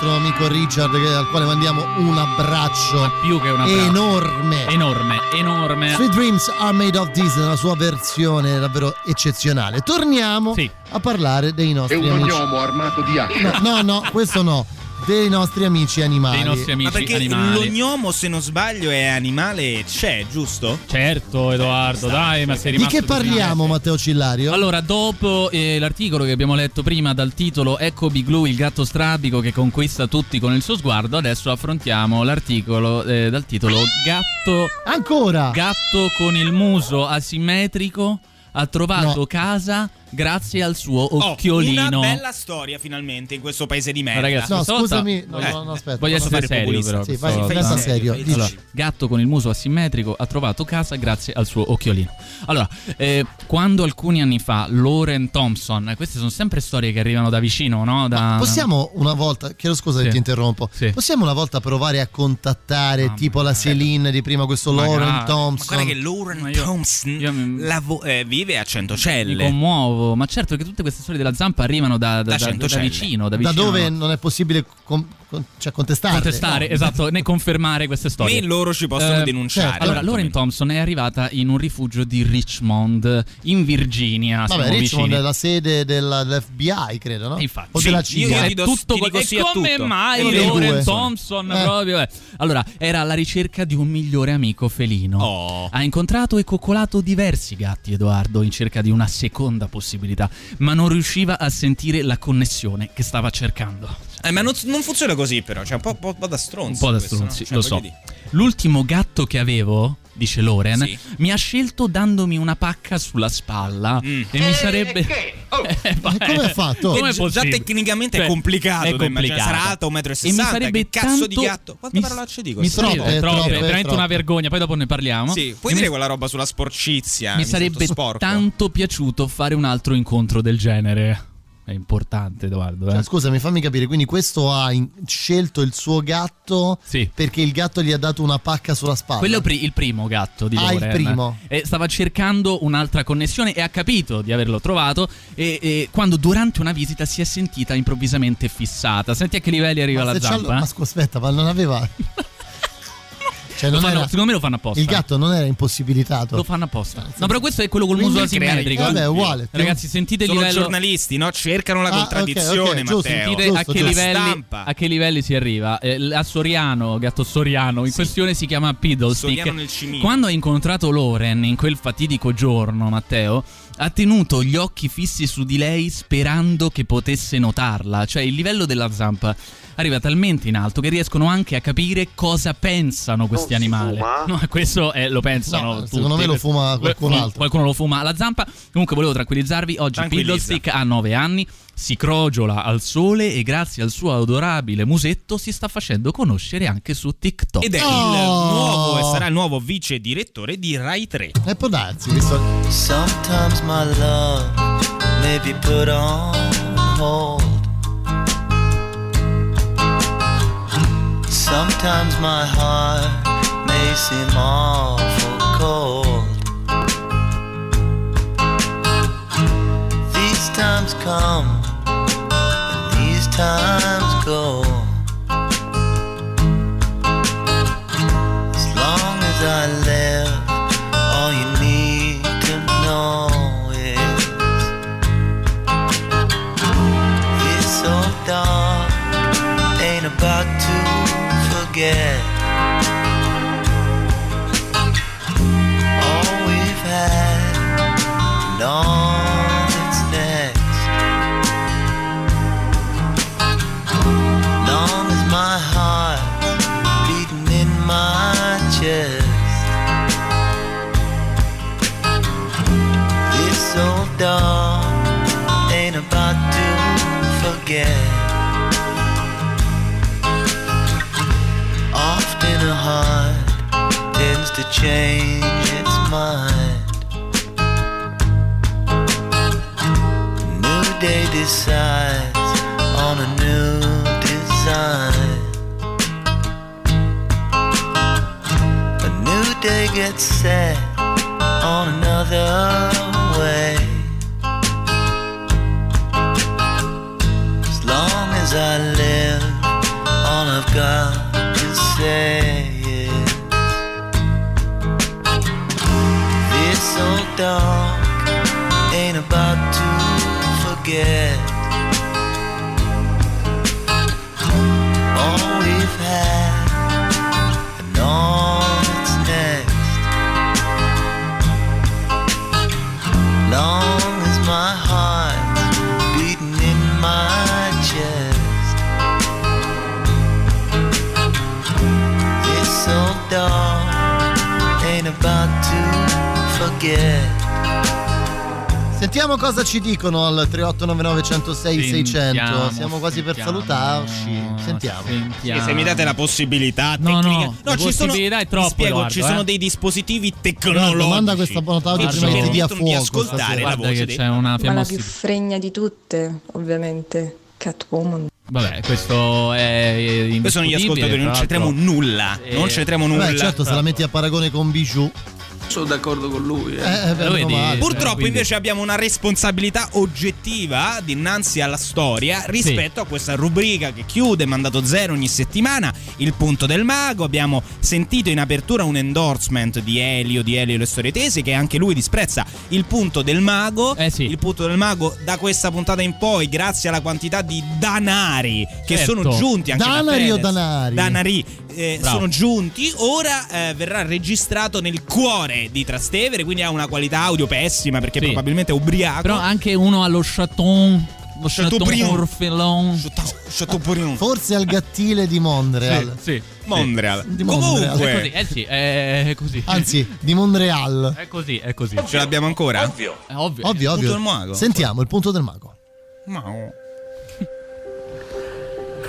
Nostro amico Richard, al quale mandiamo un abbraccio più che un abbraccio. enorme. Enorme, enorme. Sweet Dreams Are Made of This nella sua versione davvero eccezionale. Torniamo a parlare dei È nostri un amici. ognomo armato di ascia. No, no, no, questo no. Dei nostri amici animali. Ma perché l'ognomo, se non sbaglio, è animale c'è, giusto? Certo, Edoardo, dai, ma sei Di rimasto che parliamo, Matteo Cillario? Allora, dopo eh, l'articolo che abbiamo letto prima dal titolo Ecco Big Blue, il gatto strabico che conquista tutti con il suo sguardo, adesso affrontiamo l'articolo eh, dal titolo Gatto. Ancora! Gatto con il muso asimmetrico ha trovato No. casa grazie al suo Oh, occhiolino. una bella storia finalmente in questo paese di merda. Ragazzi, No, scusami, no, Eh, no, no, aspetta. Voglio essere serio, però. Sì, vai, volta. diventa serio. dici. Allora, gatto con il muso asimmetrico ha trovato casa grazie al suo occhiolino. Allora, eh, quando alcuni anni fa Lauren Thompson, eh, queste sono sempre storie che arrivano da vicino, no? Da, Possiamo una volta, chiedo scusa Sì. che ti interrompo, Sì. possiamo una volta provare a contattare tipo la Celine di prima, questo. Lauren Ma Thompson? guarda che Lauren Thompson lavo- eh, vive a mi Centocelle. Commuovo, ma certo che tutte queste storie della zampa arrivano da, da, Da da- da Centocelle. vicino, da, Da vicino. dove non è possibile con- con- cioè contestare? contestare, No. esatto, né confermare queste storie. Me loro ci possono Eh, denunciare. certo. Allora, Lauren Thompson è arrivata in un rifugio di Richmond, in Virginia. Vabbè, siamo Richmond vicini. è la sede della- dell'FBI, credo, no? Infatti. o Sì, della CIA. io do- tutto ti quel- dico e come tutto. mai Lauren due. Thompson Eh. proprio eh. allora era alla ricerca di un migliore amico felino Oh. ha incontrato e coccolato diversi gatti Edoardo in cerca di una seconda possibilità ma non riusciva a sentire la connessione che stava cercando Eh, ma non, non funziona così, però. Cioè, un po', po'- po' da stronzi. un po' da questo, stronzi no? Cioè, lo so dire. l'ultimo gatto che avevo dice Loren Sì. mi ha scelto dandomi una pacca sulla spalla Mm. e mi sarebbe Eh, Ma come ha fatto? Com'è Che già possibile? tecnicamente è Cioè, complicato è da immaginare. complicato. Sarà alta 1,60 E m. mi sarebbe che cazzo di tanto- gatto? Quante mi- parolacce dico? mi Sì. sarebbe Troppe, troppe, troppe, veramente troppe. una vergogna poi dopo ne parliamo Sì, puoi E dire mi- quella roba sulla sporcizia? mi sento sarebbe tanto piaciuto fare un altro incontro del genere. È importante, Edoardo. Eh? Cioè, scusami, fammi capire, quindi questo ha in- scelto il suo gatto Sì. perché il gatto gli ha dato una pacca sulla spalla. Quello è pri- il primo gatto di Ah, il primo. E stava cercando un'altra connessione e ha capito di averlo trovato. E, e quando durante una visita si è sentita improvvisamente fissata. Senti a che livelli arriva ma la zampa? ma eh? scusa, aspetta, ma non aveva... cioè, fanno- era- secondo me lo fanno apposta. Il gatto non era impossibilitato. Lo fanno apposta. No, però questo è quello col muso Quindi asimmetrico. Vabbè, è uguale. Ragazzi, sentite il Sono livello. giornalisti, no? Cercano la Ah, contraddizione, ok, ok, giusto, Matteo. Sentite giusto, a, che giusto. livelli, a che livelli si arriva. Eh, a Soriano, gatto Soriano, in questione si chiama Piddlestick. Soriano nel cimino. Quando ha incontrato Loren in quel fatidico giorno, Matteo, ha tenuto gli occhi fissi su di lei sperando che potesse notarla. Cioè, il livello della zampa arriva talmente in alto che riescono anche a capire cosa pensano questi animali. No, questo eh, lo pensano No, tutti. secondo me lo fuma qualcun altro. Qualcuno lo fuma alla zampa. Comunque volevo tranquillizzarvi, oggi. Piddlestick ha 9 anni, si crogiola al sole e grazie al suo adorabile musetto si sta facendo conoscere anche su TikTok. Ed è il Oh. nuovo e sarà il nuovo vice direttore di Rai 3. E può darsi, visto... Sometimes my love may be put on hold. Sometimes my heart may seem awful cold. These times come times change its mind. New day decides on a new design. A new day gets set on another way. As long as I live, all I've got dog ain't about to forget all we've had and all that's next. Long Sentiamo cosa ci dicono al 3899 106 600. Sentiamo, Siamo quasi per sentiamo. salutarci. Sentiamo. Sì, se mi date la possibilità No, tecnica. no, la ci sono, possibilità è troppo, spiego, Edoardo, ci sono eh. dei dispositivi Guarda, tecnologici manda questa buonanotte che oggi ci metti di a permettono di fuoco ascoltare la Guarda voce che dei c'è una Ma la più fregna di tutte, ovviamente, Catwoman. Vabbè, questo è Questi sono gli ascoltatori, non c'entriamo nulla. Eh, Non c'entriamo nulla. Beh, certo, se la metti a paragone con Bijou. Sono d'accordo con lui. Eh. Eh, beh, vedi? male. Purtroppo quindi- invece abbiamo una responsabilità oggettiva dinanzi alla storia rispetto a questa rubrica che chiude Mandato Zero ogni settimana, il punto del mago. Abbiamo sentito in apertura un endorsement di Elio, di Elio e le storie tese, che anche lui disprezza il punto del mago. Eh sì. Il punto del mago da questa puntata in poi, grazie alla quantità di danari che Certo. sono giunti anche da Danari o Fedez. danari? Danari eh, sono giunti. Ora eh, verrà registrato nel cuore di Trastevere, quindi ha una qualità audio pessima perché Sì. probabilmente è ubriaco. Però anche uno allo Chaton. Lo Chateaubriand. Chateaubriand. Forse al gattile di Montreal. Sì, sì. Montreal. Di Montreal. È così, Comunque, eh sì, è così. Anzi, di Montreal. È così, è così. ce l'abbiamo ancora? Ovvio. È ovvio. Ovvio, punto ovvio. del mago? Sentiamo il punto del mago. Ma-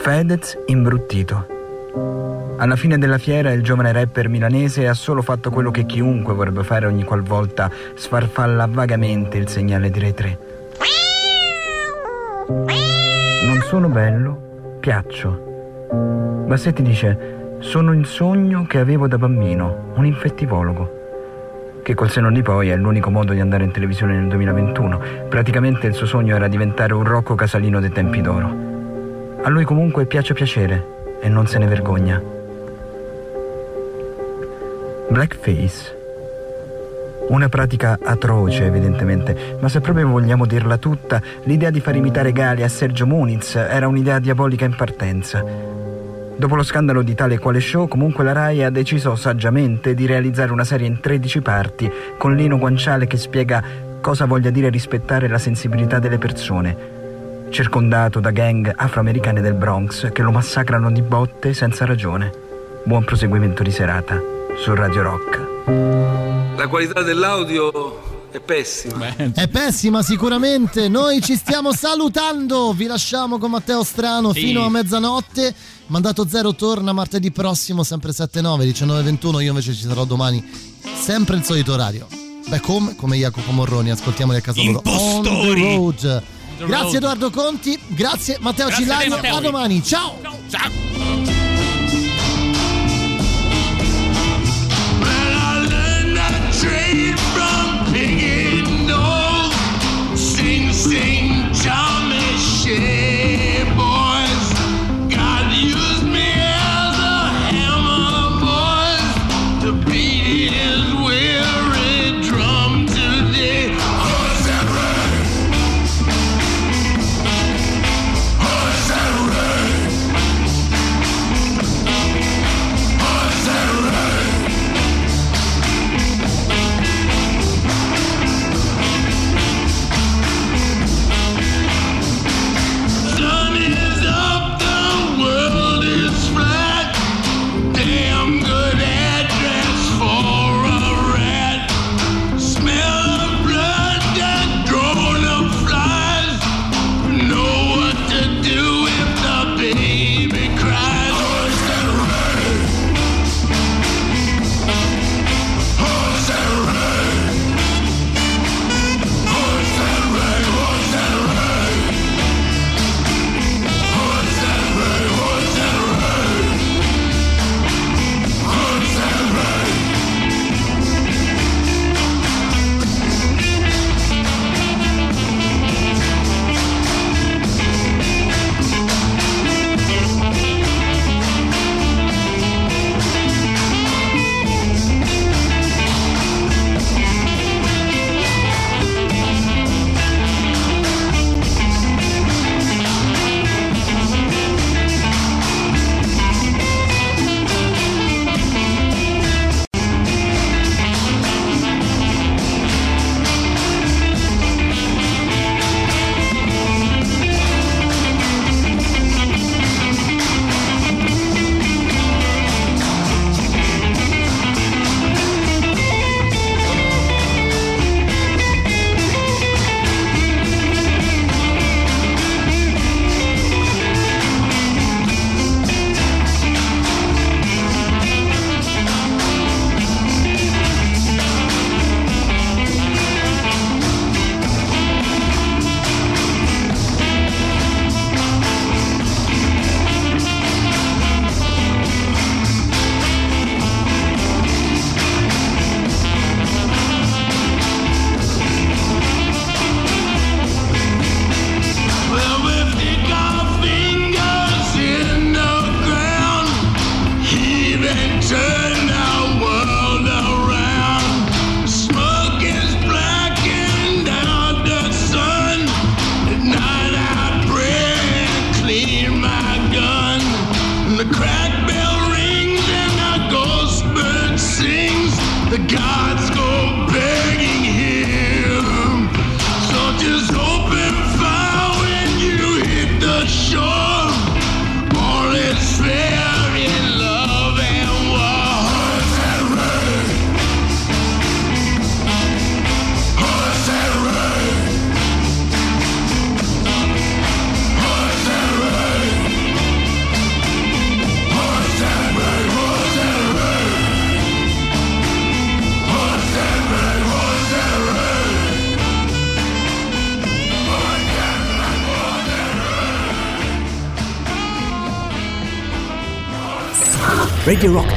Fedez imbruttito. Alla fine della fiera il giovane rapper milanese ha solo fatto quello che chiunque vorrebbe fare ogni qualvolta sfarfalla vagamente il segnale di Rai 3. Non sono bello, piaccio. Bassetti dice: Sono il sogno che avevo da bambino, un infettivologo. Che col senno di poi è l'unico modo di andare in televisione nel 2021. Praticamente il suo sogno era diventare un Rocco Casalino dei tempi d'oro. A lui comunque piace piacere e non se ne vergogna. Blackface. Una pratica atroce, evidentemente, ma se proprio vogliamo dirla tutta, l'idea di far imitare Gali a Sergio Muniz era un'idea diabolica in partenza. Dopo lo scandalo di tale quale show, comunque la RAI ha deciso saggiamente di realizzare una serie in 13 parti con Lino Guanciale che spiega cosa voglia dire rispettare la sensibilità delle persone, circondato da gang afroamericane del Bronx che lo massacrano di botte senza ragione. Buon proseguimento di serata su Radio Rock. La qualità dell'audio è pessima. È pessima sicuramente, noi ci stiamo salutando, vi lasciamo con Matteo Strano Sì. fino a mezzanotte, mandato zero torna martedì prossimo sempre 7-9, 19-21, io invece ci sarò domani, sempre il solito orario. Back home come Jacopo Morroni, ascoltiamoli a casa loro. On the Impostori. road. Grazie. Edoardo Conti, grazie Matteo Grazie a Cillario, Matteo. a domani, ciao! I